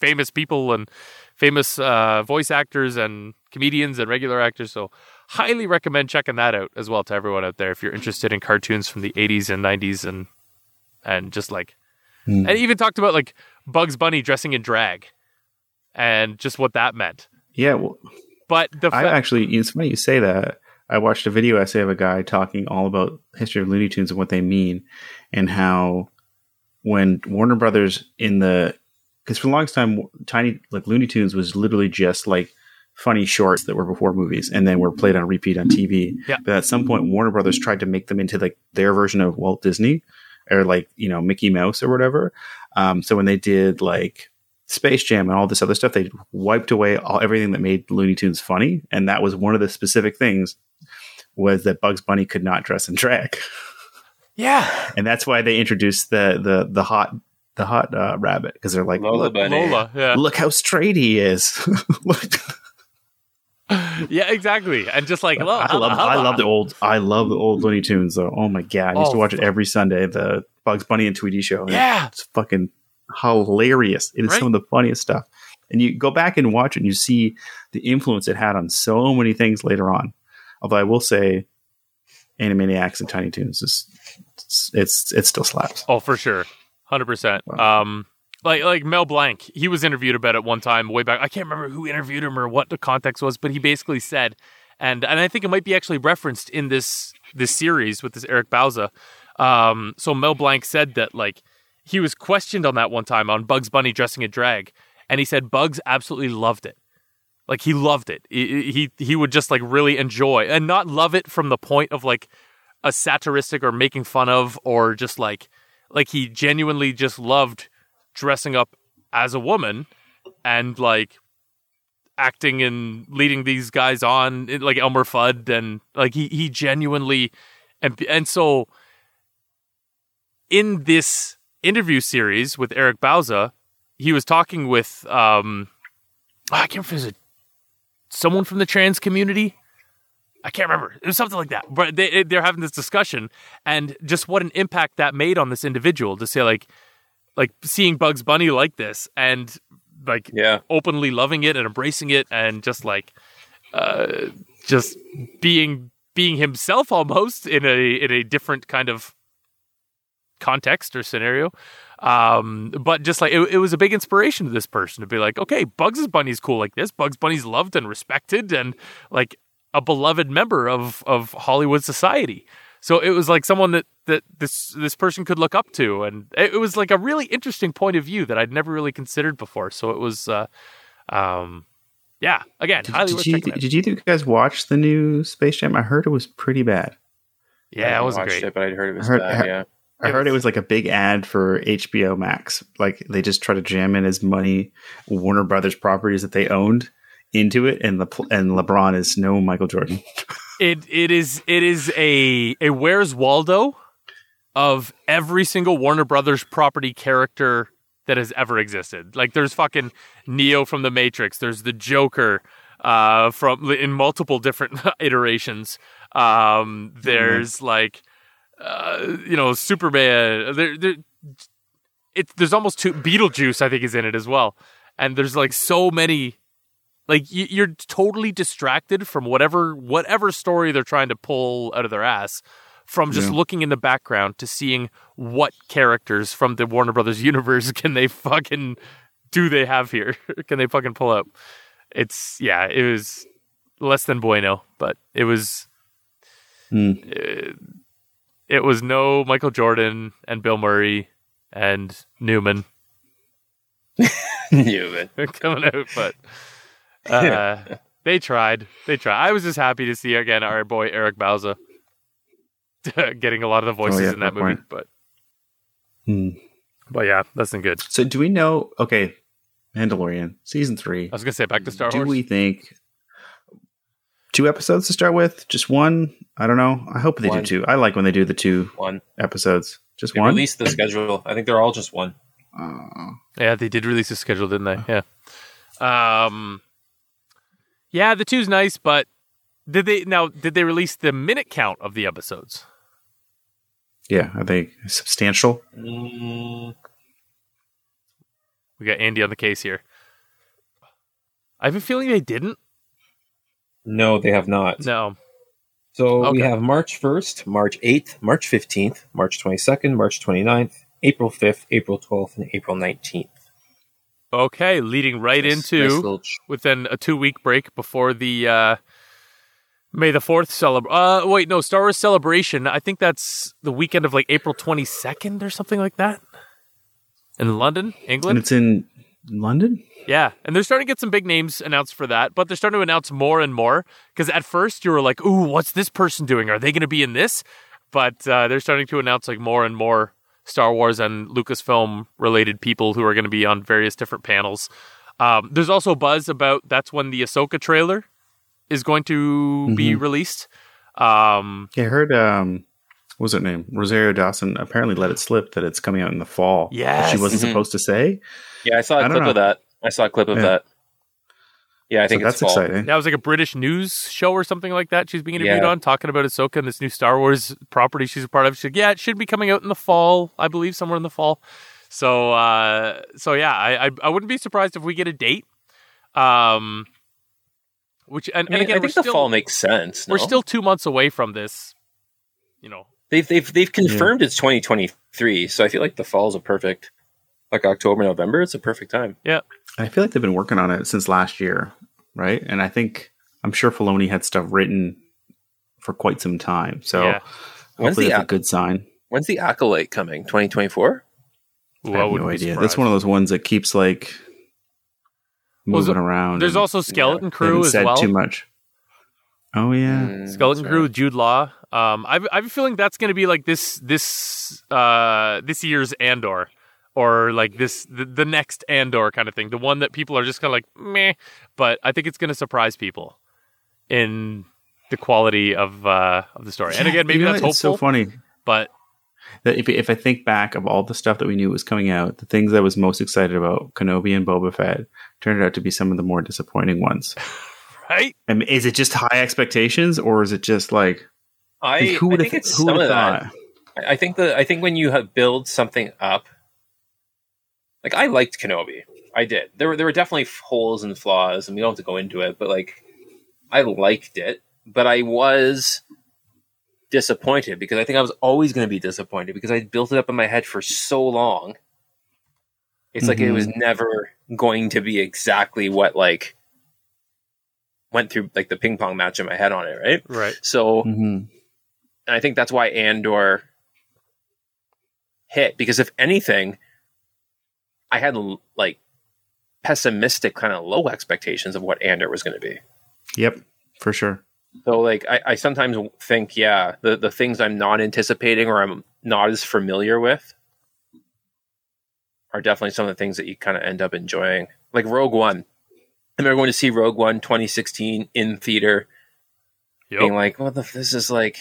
Speaker 2: famous people and famous uh, voice actors and comedians and regular actors so highly recommend checking that out as well to everyone out there if you're interested in cartoons from the 80s and 90s and and just like
Speaker 8: Hmm.
Speaker 2: and he even talked about like Bugs Bunny dressing in drag and just what that meant
Speaker 8: Yeah, well,
Speaker 2: but the
Speaker 8: I
Speaker 2: fa-
Speaker 8: actually, it's funny you say that. I watched a video essay of a guy talking all about history of Looney Tunes and what they mean, and how when Warner Brothers in the because for the longest time, Tiny like Looney Tunes was literally just like funny shorts that were before movies and then were played on repeat on TV.
Speaker 2: Yeah.
Speaker 8: But at some point, Warner Brothers tried to make them into like their version of Walt Disney or like you know Mickey Mouse or whatever. Um, so when they did like Space Jam and all this other stuff, they wiped away all everything that made Looney Tunes funny, and that was one of the specific things was that Bugs Bunny could not dress in drag,
Speaker 2: Yeah,
Speaker 8: and that's why they introduced the the the hot the hot uh, rabbit because they're like
Speaker 7: Lola
Speaker 8: look,
Speaker 7: Bunny.
Speaker 2: Lola. Yeah,
Speaker 8: look how straight he is. Look.
Speaker 2: yeah, exactly. And just like, well,
Speaker 8: I love I love the old I love the old Looney Tunes though. Oh my god, I used
Speaker 2: Oh,
Speaker 8: to watch it every Sunday. The Bugs Bunny and Tweety show.
Speaker 2: Yeah.
Speaker 8: it's fucking hilarious. It is
Speaker 2: Right?
Speaker 8: some of the funniest stuff. And you go back and watch it, and you see the influence it had on so many things later on. Although I will say, Animaniacs and Tiny Toons is it's it's it still slaps.
Speaker 2: Oh, for sure, hundred percent. Um, like like Mel Blanc, he was interviewed about it one time way back. I can't remember who interviewed him or what the context was, but he basically said, and and I think it might be actually referenced in this this series with this Eric Bauza. Um, so Mel Blanc said that like he was questioned on that one time on Bugs Bunny dressing in drag, and he said Bugs absolutely loved it. Like he loved it. He he, he would just like really enjoy and not love it from the point of like a satiristic or making fun of or just like like he genuinely just loved dressing up as a woman and like acting and leading these guys on eh, like Elmer Fudd and like he he genuinely and and so in this interview series with Eric Bauza, he was talking with um I can't remember if it was a, someone from the trans community. I can't remember. It was something like that. But they they're having this discussion and just what an impact that made on this individual to say like like seeing Bugs Bunny like this and like
Speaker 7: Yeah.
Speaker 2: openly loving it and embracing it and just like uh just being being himself almost in a in a different kind of context or scenario um but just like it, it was a big inspiration to this person to be like okay bugs bunny's cool like this bugs bunny's loved and respected and like a beloved member of of hollywood society so it was like someone that that this this person could look up to and it, it was like a really interesting point of view that i'd never really considered before so it was uh um yeah again highly
Speaker 8: Did
Speaker 2: worth
Speaker 8: you
Speaker 2: checking
Speaker 8: did you guys watch the new Space Jam? I heard it was pretty bad.
Speaker 2: yeah
Speaker 7: I
Speaker 2: it wasn't great
Speaker 7: It, but I'd heard it was
Speaker 8: heard-
Speaker 7: bad.
Speaker 8: Heard-
Speaker 7: yeah.
Speaker 8: I
Speaker 2: It
Speaker 8: heard it
Speaker 2: was-
Speaker 8: like a big ad for HBO Max. Like they just try to jam in as many Warner Brothers properties that they owned into it, and the and LeBron is no Michael Jordan.
Speaker 2: It it is it is a a Where's Waldo of every single Warner Brothers property character that has ever existed. Like there's fucking Neo from the Matrix. There's the Joker uh, from in multiple different iterations. Um, there's like uh, you know Superman. There, there it, there's almost two Beetlejuice. I think is in it as well. And there's like so many like you, you're totally distracted from whatever whatever story they're trying to pull out of their ass from just
Speaker 8: Yeah.
Speaker 2: looking in the background to seeing what characters from the Warner Brothers universe can they fucking do they have here? can they fucking pull up? It's yeah, it was less than bueno, but it was
Speaker 8: Hmm.
Speaker 2: it, it was no Michael Jordan and Bill Murray and Newman
Speaker 7: Newman.
Speaker 2: coming out, but uh, they tried. They tried. I was just happy to see again our boy Eric Bauza getting a lot of the voices
Speaker 8: Oh, yeah,
Speaker 2: in that movie.
Speaker 8: point.
Speaker 2: But
Speaker 8: Hmm.
Speaker 2: but yeah, that's not good.
Speaker 8: So do we know? Okay, Mandalorian season three.
Speaker 2: I was gonna say back to Star
Speaker 8: do
Speaker 2: Wars.
Speaker 8: Do we think two episodes to start with? Just one? I don't know. I hope they
Speaker 7: One.
Speaker 8: do two. I like when they do the two
Speaker 7: One.
Speaker 8: episodes. Just
Speaker 7: They
Speaker 8: one.
Speaker 7: released the schedule. I think they're all just one.
Speaker 8: Oh.
Speaker 2: Yeah, they did release a schedule, didn't they? Yeah. Um. Yeah, the two's nice, but did they now? Did they release the minute count of the episodes?
Speaker 8: yeah, are they substantial?
Speaker 7: Mm,
Speaker 2: We got Andy on the case here. I have a feeling they didn't.
Speaker 7: No, they have not.
Speaker 2: No.
Speaker 7: So we have March 1st, March 8th, March 15th, March 22nd, March 29th, April 5th, April 12th, and April 19th.
Speaker 2: Okay, leading right
Speaker 7: Nice-
Speaker 2: into
Speaker 7: nice ch-
Speaker 2: within a two week break before the uh, May the Fourth celebrate. Uh, wait, no, Star Wars Celebration. I think that's the weekend of like April twenty second or something like that, in London, England.
Speaker 8: And it's in London.
Speaker 2: Yeah, and they're starting to get some big names announced for that, but they're starting to announce more and more. Because at first you were like, "Ooh, what's this person doing? Are they going to be in this?" But uh, they're starting to announce like more and more Star Wars and Lucasfilm related people who are going to be on various different panels. Um, there's also buzz about that's when the Ahsoka trailer is going to be released. Um,
Speaker 8: Yeah, I heard. Um, what was her name? Rosario Dawson apparently let it slip that it's coming out in the fall.
Speaker 2: Yeah,
Speaker 8: she wasn't
Speaker 7: Mhm.
Speaker 8: supposed to say.
Speaker 7: Yeah, I saw a
Speaker 8: I
Speaker 7: clip
Speaker 8: know.
Speaker 7: of that. I saw a clip of
Speaker 8: Yeah.
Speaker 7: that. Yeah, I think
Speaker 8: so
Speaker 7: it's
Speaker 8: that's
Speaker 7: fall.
Speaker 8: exciting.
Speaker 2: that was like a British news show or something like that. She's being interviewed
Speaker 7: Yeah.
Speaker 2: on talking about Ahsoka and this new Star Wars property she's a part of. She's like, yeah, it should be coming out in the fall, I believe, somewhere in the fall. So, uh, so yeah, I, I I wouldn't be surprised if we get a date. Um, which and,
Speaker 7: I, mean,
Speaker 2: and again,
Speaker 7: I think the
Speaker 2: still
Speaker 7: fall makes sense.
Speaker 2: we're still two months away from this. You know,
Speaker 7: they've they've they've confirmed it's 2023, so I feel like the fall's a perfect like October November. It's a perfect time. Yeah.
Speaker 8: I feel like they've been working on it since last year, right? And I think I'm sure Filoni had stuff written for quite some time. So
Speaker 2: Yeah.
Speaker 7: When's
Speaker 8: hopefully
Speaker 7: the
Speaker 8: that's a good sign.
Speaker 7: When's the acolyte coming? 2024.
Speaker 8: I have no idea.
Speaker 2: surprised.
Speaker 8: That's one of those ones that keeps like moving
Speaker 2: so-
Speaker 8: around.
Speaker 2: There's
Speaker 8: and
Speaker 2: also Skeleton
Speaker 8: they
Speaker 2: Crew
Speaker 8: haven't
Speaker 2: as
Speaker 8: said
Speaker 2: well.
Speaker 8: too much. Oh yeah,
Speaker 7: Mm,
Speaker 2: Skeleton Crew
Speaker 7: right.
Speaker 2: with Jude Law. Um, I've I've a feeling that's going to be like this this uh this year's Andor, or like this the, the next Andor kind of thing. The one that people are just kind of like meh, but I think it's going to surprise people in the quality of uh of the story. and again, maybe
Speaker 8: you know,
Speaker 2: that's
Speaker 8: it's so funny
Speaker 2: but
Speaker 8: that if if I think back of all the stuff that we knew was coming out, the things I was most excited about, Kenobi and Boba Fett, turned out to be some of the more disappointing ones.
Speaker 2: right.
Speaker 8: I mean, is it just high expectations, or is it just like
Speaker 7: I,
Speaker 8: who
Speaker 7: I
Speaker 8: would
Speaker 7: think
Speaker 8: have
Speaker 7: it's
Speaker 8: who
Speaker 7: some
Speaker 8: would
Speaker 7: of
Speaker 8: have
Speaker 7: that.
Speaker 8: thought?
Speaker 7: I I think the I think when you have build something up, like I liked Kenobi, I did. There were there were definitely holes and flaws, and we don't have to go into it, but like I liked it, but I was disappointed because I think I was always going to be disappointed because I built it up in my head for so long. It's like it was never going to be exactly what like went through like the ping pong match in my head on it, right?
Speaker 2: Right.
Speaker 7: So
Speaker 8: Mhm.
Speaker 7: and I think that's why Andor hit because if anything, I had like pessimistic kind of low expectations of what Andor was going to be.
Speaker 8: Yep, for sure.
Speaker 7: So like I, I sometimes think, yeah, the the things I'm not anticipating or I'm not as familiar with are definitely some of the things that you kind of end up enjoying. Like Rogue One. I remember going to see Rogue One 2016 in theater, being like, "What the? This is like,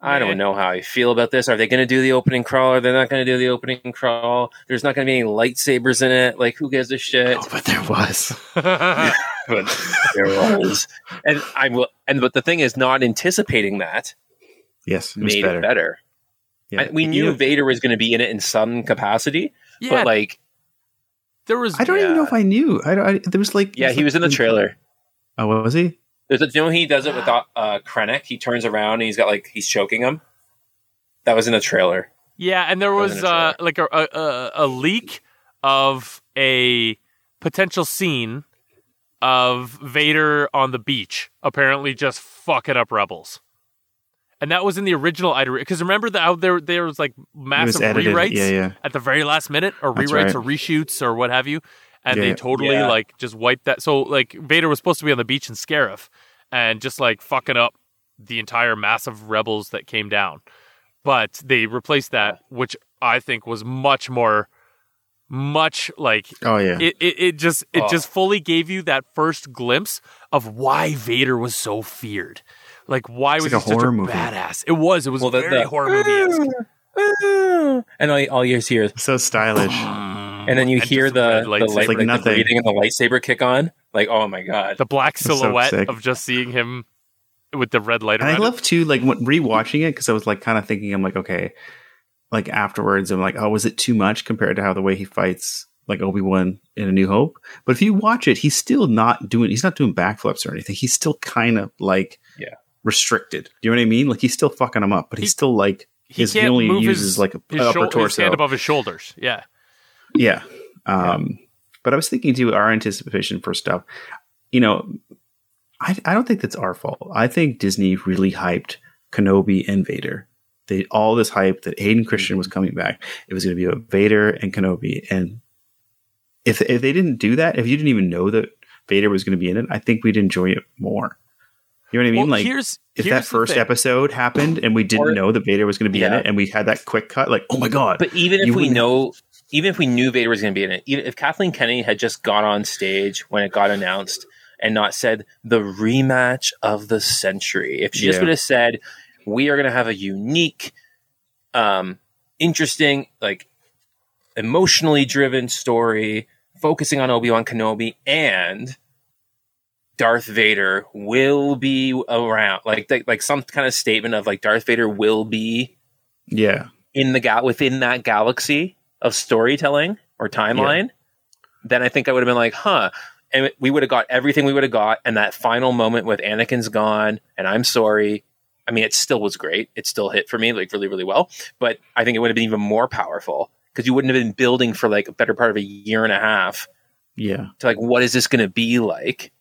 Speaker 7: I don't know how I feel about this. Are they going to do the opening crawl? Are they not going to do the opening crawl? There's not going to be any lightsabers in it. Like, who gives a shit?
Speaker 8: Oh, but there was.
Speaker 7: but there was, and I will. And but the thing is, not anticipating that
Speaker 8: Yes, it
Speaker 7: made
Speaker 8: better.
Speaker 7: it better.
Speaker 8: Yeah.
Speaker 7: I, we
Speaker 8: You
Speaker 7: knew
Speaker 8: know,
Speaker 7: Vader was going to be in it in some capacity,
Speaker 2: yeah,
Speaker 7: but like,
Speaker 2: there was.
Speaker 8: I don't even know if I knew. I, don't- I there was like
Speaker 7: yeah, he was in the trailer.
Speaker 8: Oh, what was he?
Speaker 7: There's a, you know, he does it with uh, Krennic. He turns around and he's got like he's choking him. That was in the trailer.
Speaker 2: Yeah, and there was
Speaker 7: Wasn't
Speaker 2: uh, like a, a a- a leak of a potential scene of Vader on the beach, apparently just fucking up rebels. And that was in the original iteration. Because remember that out there there was like massive
Speaker 8: edited.
Speaker 2: rewrites
Speaker 8: Yeah, yeah.
Speaker 2: at the very last minute, or
Speaker 8: That's
Speaker 2: rewrites
Speaker 8: right.
Speaker 2: or reshoots or what have you, and
Speaker 8: Yeah.
Speaker 2: they totally
Speaker 7: Yeah.
Speaker 2: like just wiped that. So like Vader was supposed to be on the beach in Scarif, and just like fucking up the entire mass of rebels that came down. But they replaced that, which I think was much more, much like
Speaker 8: Oh yeah.
Speaker 2: it, it, it just it
Speaker 7: Oh.
Speaker 2: just fully gave you that first glimpse of why Vader was so feared. Like why
Speaker 8: It's
Speaker 2: was
Speaker 8: like a
Speaker 2: he such a
Speaker 8: movie.
Speaker 2: badass? It was. It was
Speaker 7: Well, the-
Speaker 2: very
Speaker 7: the-
Speaker 2: horror movie
Speaker 7: and all, all you hear is,
Speaker 8: so stylish. Mm.
Speaker 7: And then you
Speaker 2: And
Speaker 7: hear
Speaker 2: just
Speaker 7: the
Speaker 2: red
Speaker 7: the light,
Speaker 8: Like
Speaker 7: like the breathing and the lightsaber kick on. Like, oh my god,
Speaker 2: The black silhouette
Speaker 8: sick.
Speaker 2: of just seeing him with the red light
Speaker 8: And I
Speaker 2: around. it.
Speaker 8: love too, like when rewatching it because I was like kind of thinking, I'm like, okay, like afterwards, I'm like, oh, was it too much compared to how the way he fights like Obi Wan in A New Hope? But if you watch it, he's still not doing, he's not doing backflips or anything. He's still kind of like,
Speaker 7: Yeah.
Speaker 8: restricted. Do you know what I mean? Like he's still fucking him up, but he's
Speaker 2: He-
Speaker 8: still like
Speaker 2: he
Speaker 8: his,
Speaker 2: can't
Speaker 8: only
Speaker 2: move
Speaker 8: uses
Speaker 2: his,
Speaker 8: like a
Speaker 2: his,
Speaker 8: upper
Speaker 2: shou- his
Speaker 8: torso.
Speaker 2: hand above his shoulders. Yeah.
Speaker 8: Yeah. Um, But I was thinking too, our anticipation for stuff, you know, I, I don't think that's our fault. I think Disney really hyped Kenobi and Vader. They all this hype that Hayden Christensen was coming back. It was going to be a Vader and Kenobi. And if if they didn't do that, if you didn't even know that Vader was going to be in it, I think we'd enjoy it more. You know what I mean?
Speaker 2: Well,
Speaker 8: like
Speaker 2: here's
Speaker 8: if
Speaker 2: here's
Speaker 8: that first
Speaker 2: thing.
Speaker 8: episode happened and we didn't
Speaker 7: Or-
Speaker 8: know that Vader was going to be in it, and we had that quick cut, like, oh my god!
Speaker 7: But even if we know, even if we knew Vader was going to be in it, even if Kathleen Kennedy had just gone on stage when it got announced and not said the rematch of the century, if she just would have said, "We are going to have a unique, um, interesting, like emotionally driven story focusing on Obi Wan Kenobi and." Darth Vader will be around, like like like some kind of statement of like Darth Vader will be
Speaker 8: yeah,
Speaker 7: in the gal within that galaxy of storytelling or timeline, then I think I would have been like, huh. And we would have got everything we would have got. And that final moment with Anakin's gone and I'm sorry. I mean, it still was great. It still hit for me like really, really well. But I think it would have been even more powerful because you wouldn't have been building for like a better part of a year and a half
Speaker 8: yeah,
Speaker 7: to like, what is this going to be like?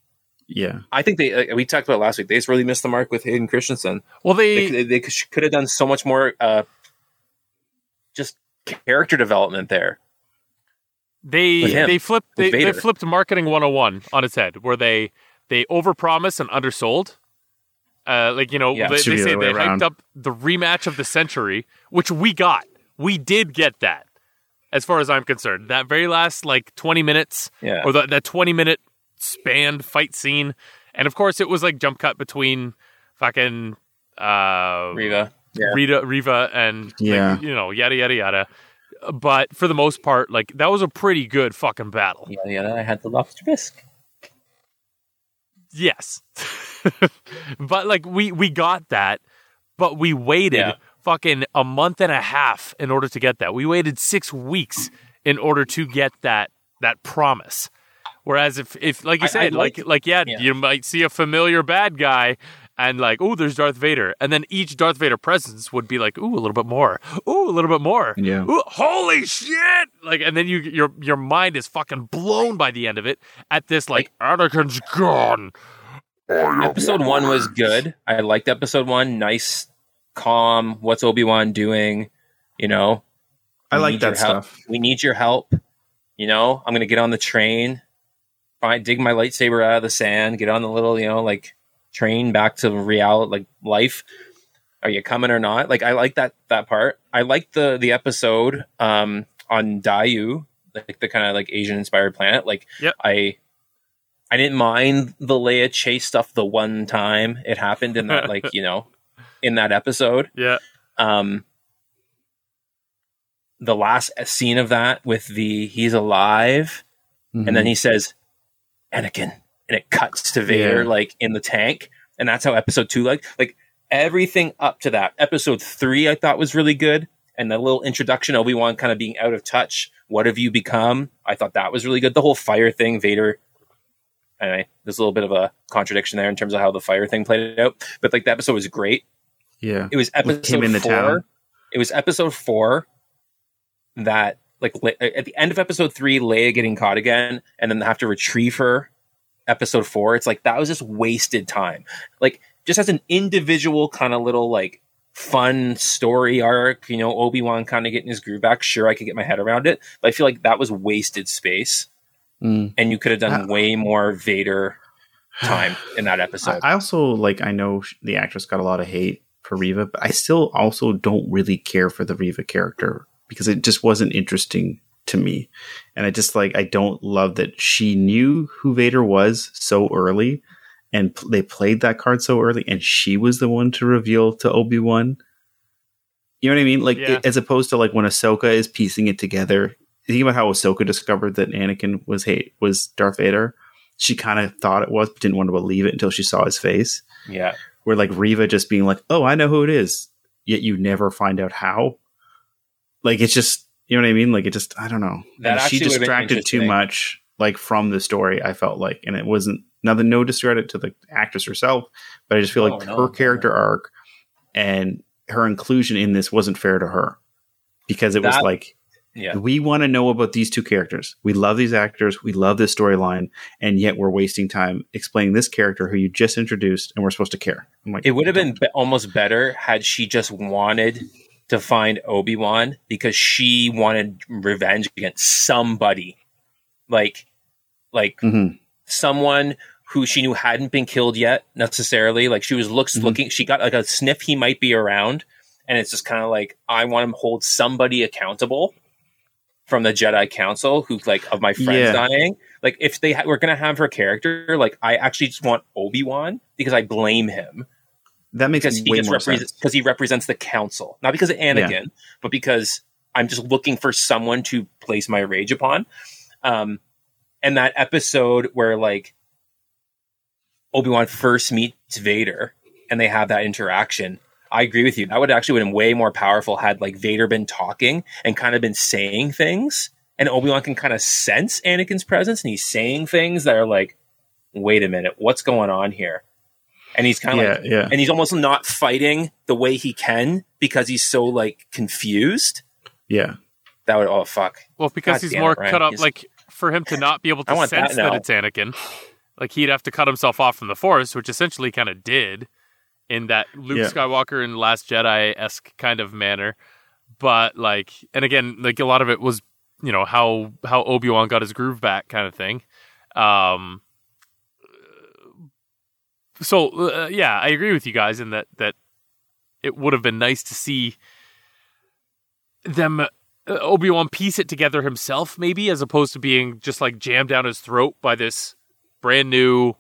Speaker 8: yeah.
Speaker 7: I think they, like, we talked about last week. They just really missed the mark with Hayden Christensen.
Speaker 2: Well,
Speaker 7: They,
Speaker 2: they,
Speaker 7: they, they could have done so much more, uh, just character development there.
Speaker 2: they they flipped they, they flipped marketing 101 on its head where they they overpromised and undersold uh like you know
Speaker 7: Yeah,
Speaker 2: they, they
Speaker 8: be the
Speaker 2: say they
Speaker 8: way around.
Speaker 2: hyped up the rematch of the century which we got we did get that as far as i'm concerned that very last like 20 minutes
Speaker 7: Yeah.
Speaker 2: or the, that 20 minute spanned fight scene and of course it was like jump cut between fucking uh
Speaker 7: Reva. Yeah.
Speaker 2: Rita, Reva, and like,
Speaker 8: Yeah.
Speaker 2: you know, yada yada yada. But for the most part, like that was a pretty good fucking battle.
Speaker 7: Yeah, yeah, I had the lobster bisque.
Speaker 2: Yes, but like we we got that, but we waited
Speaker 7: Yeah.
Speaker 2: fucking a month and a half in order to get that. We waited six weeks in order to get that that promise. Whereas if if like you
Speaker 7: I- I
Speaker 2: said, like
Speaker 7: like-
Speaker 2: like yeah,
Speaker 7: yeah.
Speaker 2: you might see a familiar bad guy. And like, oh, there's Darth Vader, and then each Darth Vader presence would be like, ooh, a little bit more, ooh, a little bit more,
Speaker 8: Yeah.
Speaker 2: Ooh, holy shit! Like, and then you your your mind is fucking blown by the end of it. At this, like, Anakin's gone.
Speaker 7: Episode one was good. I liked episode one. Nice, calm. What's Obi Wan doing? You know,
Speaker 8: I like that
Speaker 7: help.
Speaker 8: stuff.
Speaker 7: We need your help. You know, I'm gonna get on the train, find dig my lightsaber out of the sand, get on the little, you know, like train back to reality, like life. Are you coming or not? Like I like that that part. I like the the episode um on Daiyu, like the kind of like Asian inspired planet. Like
Speaker 2: Yep.
Speaker 7: I I didn't mind the Leia chase stuff the one time it happened in that like, you know, in that episode
Speaker 2: Yeah,
Speaker 7: um the last scene of that with the he's alive and
Speaker 8: Mm-hmm.
Speaker 7: then he says anakin and it cuts to vader
Speaker 8: Yeah.
Speaker 7: like in the tank and that's how episode two like like everything up to that episode three i thought was really good and the little introduction obi-wan kind of being out of touch what have you become i thought that was really good the whole fire thing vader anyway there's a little bit of a contradiction there in terms of how the fire thing played out but like the episode was great
Speaker 8: yeah,
Speaker 7: it was episode
Speaker 8: in the
Speaker 7: four.
Speaker 8: town.
Speaker 7: It was episode four that, like, at the end of episode three, Leia getting caught again, and then they have to retrieve her. Episode four, it's like that was just wasted time. Like, just as an individual kind of little like fun story arc, you know, Obi Wan kind of getting his groove back. Sure, I could get my head around it, but I feel like that was wasted space,
Speaker 8: Mm.
Speaker 7: and you could have done
Speaker 8: Ah.
Speaker 7: way more Vader time in that episode.
Speaker 8: I I also like. I know the actress got a lot of hate for Reva, but I still also don't really care for the Reva character because it just wasn't interesting to me, and I just like I don't love that she knew who Vader was so early, and p- they played that card so early, and she was the one to reveal to Obi Wan. You know what I mean? Like
Speaker 2: Yeah.
Speaker 8: it- as opposed to like when Ahsoka is piecing it together. Think about how Ahsoka discovered that Anakin was hate was Darth Vader. She kind of thought it was, but didn't want to believe it until she saw his face.
Speaker 7: yeah,
Speaker 8: Where like Reva just being like, "Oh, I know who it is," yet you never find out how. Like it's just, you know what I mean? Like it just, I don't know.
Speaker 7: That
Speaker 8: And she
Speaker 7: actually would've been
Speaker 8: distracted too much, like from the story. I felt like, and it wasn't nothing. No discredit to the actress herself, but I just feel
Speaker 7: No,
Speaker 8: like
Speaker 7: no,
Speaker 8: her
Speaker 7: no,
Speaker 8: character arc and her inclusion in this wasn't fair to her because it was like
Speaker 7: Yeah.
Speaker 8: We want to know about these two characters. We love these actors. We love this storyline, and yet we're wasting time explaining this character who you just introduced, and we're supposed to care. I'm like,
Speaker 7: It would have been be- almost better had she just wanted to find Obi Wan because she wanted revenge against somebody, like, like
Speaker 8: Mhm.
Speaker 7: someone who she knew hadn't been killed yet necessarily. Like she was looks
Speaker 8: Mhm.
Speaker 7: looking, she got like a sniff he might be around, and it's just kind of like I want to hold somebody accountable from the Jedi Council who like of my friends
Speaker 8: Yeah.
Speaker 7: dying. Like if they ha- were gonna have her character, like I actually just want Obi Wan because I blame him
Speaker 8: that makes
Speaker 7: because he
Speaker 8: way
Speaker 7: just
Speaker 8: more
Speaker 7: represents
Speaker 8: sense.
Speaker 7: because he represents the council, not because of Anakin, but because I'm just looking for someone to place my rage upon. Um, and that episode where like Obi Wan first meets Vader and they have that interaction. I agree with you. That would actually been way more powerful had like Vader been talking and kind of been saying things, and Obi Wan can kind of sense Anakin's presence, and he's saying things that are like, "Wait a minute, what's going on here?" And he's kind of
Speaker 8: Yeah,
Speaker 7: like,
Speaker 8: yeah.
Speaker 7: and he's almost not fighting the way he can because he's so like confused.
Speaker 8: Yeah,
Speaker 7: That would oh fuck.
Speaker 2: Well, because
Speaker 7: God
Speaker 2: he's more
Speaker 7: it,
Speaker 2: cut up,
Speaker 7: He's-
Speaker 2: like for him to not be able to
Speaker 7: want that
Speaker 2: sense that,
Speaker 7: now.
Speaker 2: it's Anakin, like he'd have to cut himself off from the Force, which essentially kind of did in that Luke
Speaker 8: Yeah.
Speaker 2: Skywalker and Last Jedi esque kind of manner. But like, and again, like a lot of it was, you know, how how Obi Wan got his groove back, kind of thing. Um, so uh, yeah, I agree with you guys in that that it would have been nice to see them uh, Obi Wan piece it together himself, maybe, as opposed to being just like jammed down his throat by this brand new,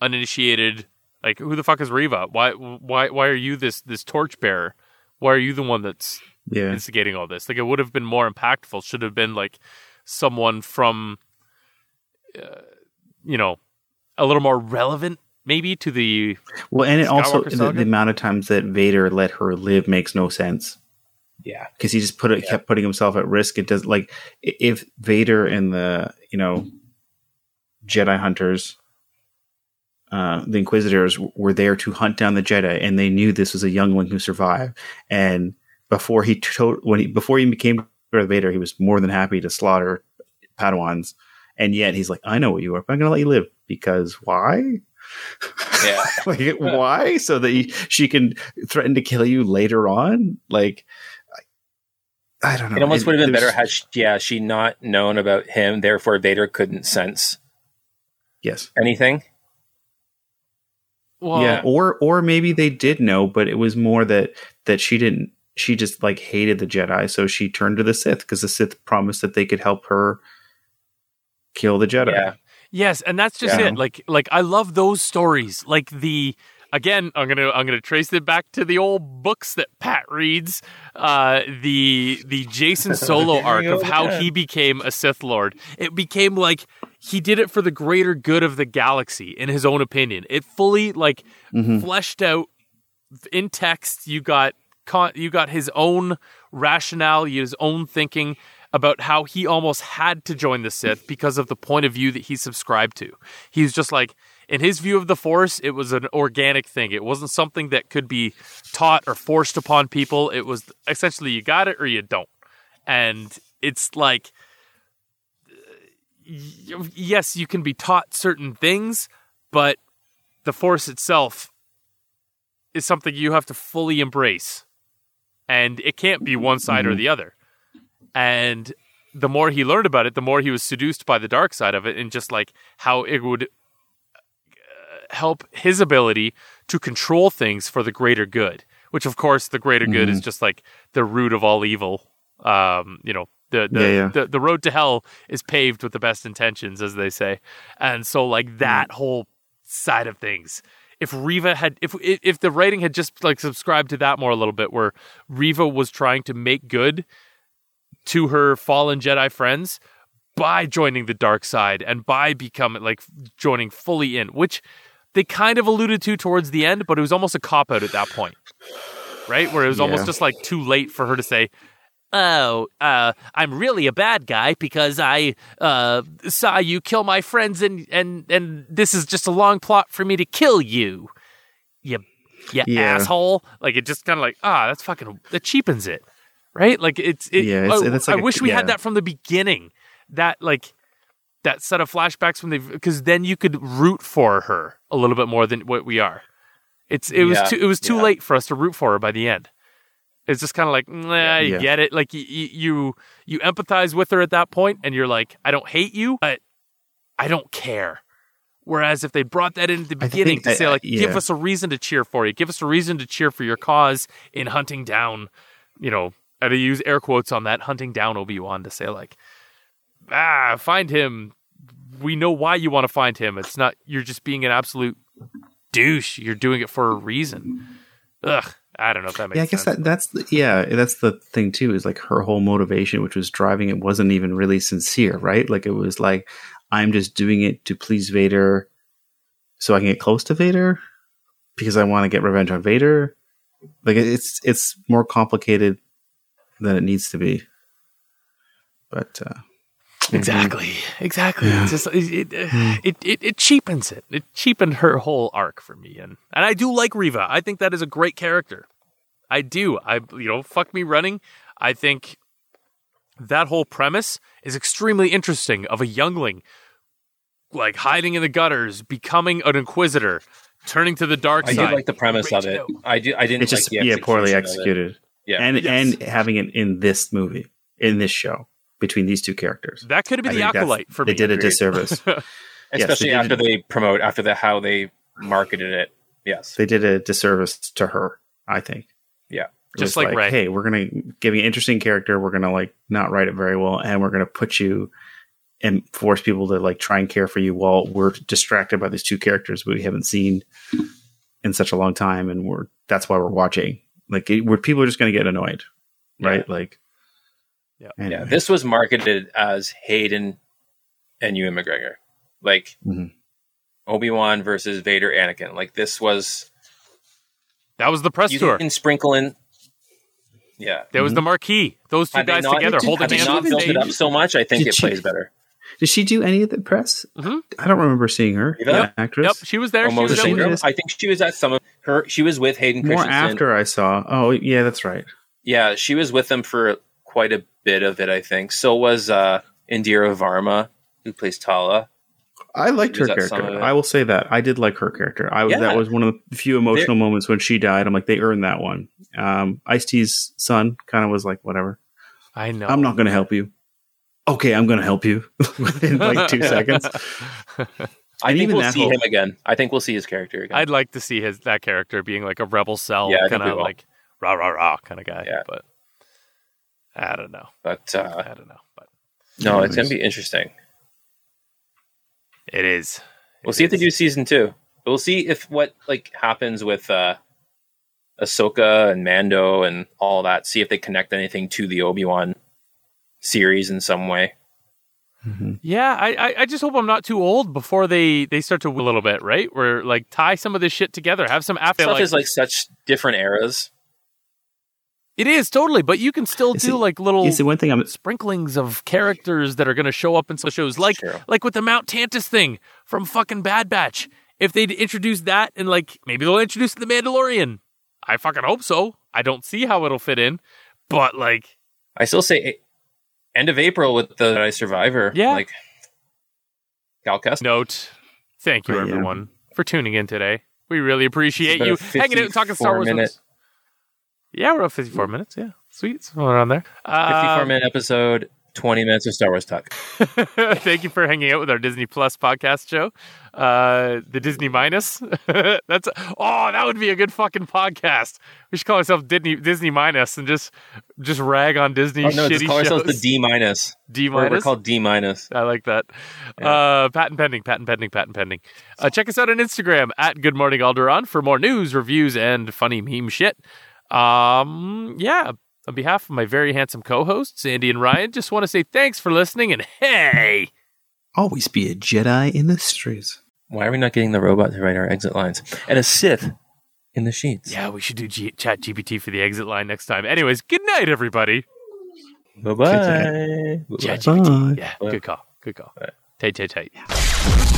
Speaker 2: uninitiated. Like, who the fuck is Reva? Why, why, why are you this this torchbearer? Why are you the one that's
Speaker 8: yeah.
Speaker 2: instigating all this? Like, it would have been more impactful. Should have been like someone from, uh, you know, a little more relevant, maybe to the
Speaker 8: Well, and it also the, the amount of times that Vader let her live makes no sense
Speaker 7: Yeah.
Speaker 8: because he just put it kept putting himself at risk. It does like if Vader and the you know Jedi hunters, uh, the Inquisitors were there to hunt down the Jedi, and they knew this was a youngling who survived. And before he to- when he before he became Darth Vader, he was more than happy to slaughter Padawans. And yet he's like, I know what you are. But I'm going to let you live because why?
Speaker 7: Yeah.
Speaker 8: like why so that he, she can threaten to kill you later on like i, I don't know
Speaker 7: It almost would have been better had she, yeah she not known about him. Therefore, Vader couldn't sense
Speaker 8: yes
Speaker 7: anything.
Speaker 2: well,
Speaker 8: yeah or or maybe they did know but it was more that that she didn't she just like hated the jedi so she turned to the sith because the sith promised that they could help her kill the jedi
Speaker 7: Yeah.
Speaker 2: Yes, and that's just
Speaker 8: Yeah.
Speaker 2: it. Like like I love those stories. Like the again, I'm gonna I'm gonna trace it back to the old books that Pat reads. Uh, the the Jacen Solo arc of how he became a Sith Lord. It became like he did it for the greater good of the galaxy, in his own opinion. It fully like fleshed out in text. You got con- you got his own rationale, his own thinking about how he almost had to join the Sith because of the point of view that he subscribed to. He's just like, in his view of the Force, it was an organic thing. It wasn't something that could be taught or forced upon people. It was essentially you got it or you don't. And it's like, yes, you can be taught certain things, but the Force itself is something you have to fully embrace. And it can't be one side or mm-hmm. the other. And the more he learned about it, the more he was seduced by the dark side of it and just like how it would uh, help his ability to control things for the greater good, which of course the greater good is just like the root of all evil. Um, you know, the the,
Speaker 8: Yeah, yeah.
Speaker 2: the the road to hell is paved with the best intentions, as they say. And so like that whole side of things. If Reva had if if if the writing had just like subscribed to that more a little bit where Reva was trying to make good to her fallen Jedi friends by joining the dark side and by becoming like joining fully in, which they kind of alluded to towards the end, but it was almost a cop out at that point, right? Where it was almost just like too late for her to say, "Oh, uh, I'm really a bad guy because I uh, saw you kill my friends, and and and this is just a long plot for me to kill you, you, you
Speaker 8: Yeah.
Speaker 2: asshole." Like it just kind of like ah, that's fucking that cheapens it right? Like it's it,
Speaker 8: Yeah, it's- oh,
Speaker 2: I,
Speaker 8: it's
Speaker 2: I
Speaker 8: like a-
Speaker 2: wish we
Speaker 8: yeah.
Speaker 2: had that from the beginning. That like that set of flashbacks when they because then you could root for her a little bit more than what we are. It's it was too it was too
Speaker 7: yeah.
Speaker 2: late for us to root for her by the end. It's just kind of like, nah, you get it. Like you, you you empathize with her at that point, and you're like, I don't hate you, but I don't care. Whereas if they brought that in at the beginning
Speaker 8: think-
Speaker 2: to say
Speaker 8: I- I-
Speaker 2: like, give us a reason to cheer for you, give us a reason to cheer for your cause in hunting down, you know, and I use air quotes on that, hunting down Obi Wan to say like, ah, find him. We know why you want to find him. It's not you're just being an absolute douche. You're doing it for a reason. Ugh, I don't know if that makes
Speaker 8: yeah, I guess
Speaker 2: sense.
Speaker 8: that that's the, yeah, that's the thing too. Is like her whole motivation, which was driving it, wasn't even really sincere, right? Like it was like I'm just doing it to please Vader, so I can get close to Vader because I want to get revenge on Vader. Like it's it's more complicated than it needs to be. But uh, mm-hmm.
Speaker 2: Exactly. Exactly. It's just it it, uh, hmm. it it it cheapens it. It cheapened her whole arc for me, and and I do like Reva. I think that is a great character. I do. I you know fuck me running. I think that whole premise is extremely interesting of a youngling like hiding in the gutters, becoming an inquisitor, turning to the dark
Speaker 7: I
Speaker 2: side.
Speaker 7: I did like the premise of it.
Speaker 2: out.
Speaker 7: I do. I didn't
Speaker 8: it's just
Speaker 7: like the
Speaker 8: yeah, poorly
Speaker 7: execution of
Speaker 8: executed,
Speaker 7: Yeah.
Speaker 8: and
Speaker 2: Yes.
Speaker 8: and having it in this movie, in this show, between these two characters,
Speaker 2: That could have
Speaker 8: I
Speaker 2: been the
Speaker 8: think
Speaker 2: acolyte for me.
Speaker 8: they did a disservice.
Speaker 7: especially
Speaker 8: they
Speaker 7: after
Speaker 8: did-
Speaker 7: they promote after the how they marketed it. Yes.
Speaker 8: they did a disservice to her. I think.
Speaker 7: Yeah.
Speaker 8: It
Speaker 2: Just
Speaker 8: was
Speaker 2: like Rey.
Speaker 8: hey, we're gonna give you an interesting character. We're gonna like not write it very well, and we're gonna put you and force people to like try and care for you while we're distracted by these two characters we haven't seen in such a long time, and we're that's why we're watching. Like, it, where people are just gonna get annoyed, right? Like,
Speaker 2: Yeah.
Speaker 8: anyway.
Speaker 7: Yeah. This was marketed as Hayden and Ewan McGregor, like
Speaker 8: Mhm.
Speaker 7: Obi Wan versus Vader, Anakin. Like this was
Speaker 2: that was the press
Speaker 7: you
Speaker 2: tour.
Speaker 7: can sprinkle in. Yeah.
Speaker 2: There was the marquee. Those two
Speaker 7: Had
Speaker 2: guys
Speaker 7: not,
Speaker 2: together holding
Speaker 7: had they
Speaker 2: hands
Speaker 7: not built it up so much, I think
Speaker 8: Did
Speaker 7: it
Speaker 8: she-
Speaker 7: plays better.
Speaker 8: Did she do any of the press?
Speaker 2: Mhm.
Speaker 8: I don't remember seeing her.
Speaker 7: Yep.
Speaker 8: the actress.
Speaker 2: Yep, she was there. She was
Speaker 7: Moses
Speaker 2: there.
Speaker 8: Ingram?
Speaker 7: Ingram. I think she was at some of her. She was with Hayden
Speaker 8: More
Speaker 7: Christensen.
Speaker 8: after I saw. Oh, yeah, that's right.
Speaker 7: Yeah, she was with them for quite a bit of it. I think. So was uh, Indira Varma, who plays Tala.
Speaker 8: I liked her
Speaker 7: was at some
Speaker 8: character. I will say that I did like her character. I was
Speaker 7: Yeah.
Speaker 8: that was one of the few emotional moments when she died. I'm like, they earned that one. Um, Ice T's son kind of was like, whatever.
Speaker 2: I know.
Speaker 8: I'm not going to help you. Okay, I'm going to help you within like two seconds.
Speaker 7: I
Speaker 8: And
Speaker 7: think
Speaker 8: even
Speaker 7: we'll see
Speaker 8: whole-
Speaker 7: him again. I think we'll see his character again.
Speaker 2: I'd like to see his that character being like a rebel cell,
Speaker 7: Yeah,
Speaker 2: kind of like rah rah rah kind of guy.
Speaker 7: Yeah.
Speaker 2: But I don't know.
Speaker 7: but uh,
Speaker 2: I don't know. But
Speaker 7: no, it's gonna be interesting.
Speaker 2: it is.
Speaker 7: We'll see if they do season two. We'll see if what like happens with uh, Ahsoka and Mando and all that. See if they connect anything to the Obi Wan series in some way. Mm-hmm.
Speaker 2: Yeah, I, I I just hope I'm not too old before they they start to a little bit right. Where like tie some of this shit together, have some after
Speaker 7: Stuff
Speaker 2: like,
Speaker 7: is like such different eras.
Speaker 2: it is totally, but you can still
Speaker 8: You
Speaker 2: do
Speaker 8: see-
Speaker 2: like little
Speaker 8: You see, one thing I'm
Speaker 2: sprinklings of characters that are going to show up in some shows, like
Speaker 7: True.
Speaker 2: like with the Mount Tantiss thing from fucking Bad Batch. If they'd introduce that and like maybe they'll introduce the Mandalorian, I fucking hope so. I don't see how it'll fit in, but like
Speaker 7: I still say end of April with the Jedi Survivor.
Speaker 2: Yeah.
Speaker 7: like Cal Kestis.
Speaker 2: note. Thank you
Speaker 8: Oh, yeah.
Speaker 2: everyone for tuning in today. We really appreciate you hanging out and talking Star Wars.
Speaker 7: minute-
Speaker 2: Yeah, we're at 54 minutes. Yeah, sweet. Somewhere around there. Uh,
Speaker 7: 54 minute episode, 20 minutes of Star Wars talk.
Speaker 2: Thank you for hanging out with our Disney Plus podcast show, uh, the Disney Minus. That's oh, that would be a good fucking podcast. We should call ourselves Disney Disney Minus and just just rag on Disney
Speaker 7: Oh, no, just call
Speaker 2: shows.
Speaker 7: ourselves the D minus.
Speaker 2: D
Speaker 7: We're, we're called D minus.
Speaker 2: I like that. Uh, patent pending, patent pending, patent pending. Uh, check us out on Instagram at Good Morning Alderaan for more news, reviews, and funny meme shit. Um, yeah. On behalf of my very handsome co-hosts, Andy and Ryan, just want to say thanks for listening. And hey,
Speaker 8: always be a Jedi in the streets.
Speaker 7: Why are we not getting the robot to write our exit lines? And a Sith in the sheets.
Speaker 2: yeah, we should do G- Chat GPT for the exit line next time. Anyways, good night, everybody.
Speaker 7: Bye bye.
Speaker 2: Chat
Speaker 8: Bye.
Speaker 2: GPT. Yeah, good call. Good call. Tight, tight, tight.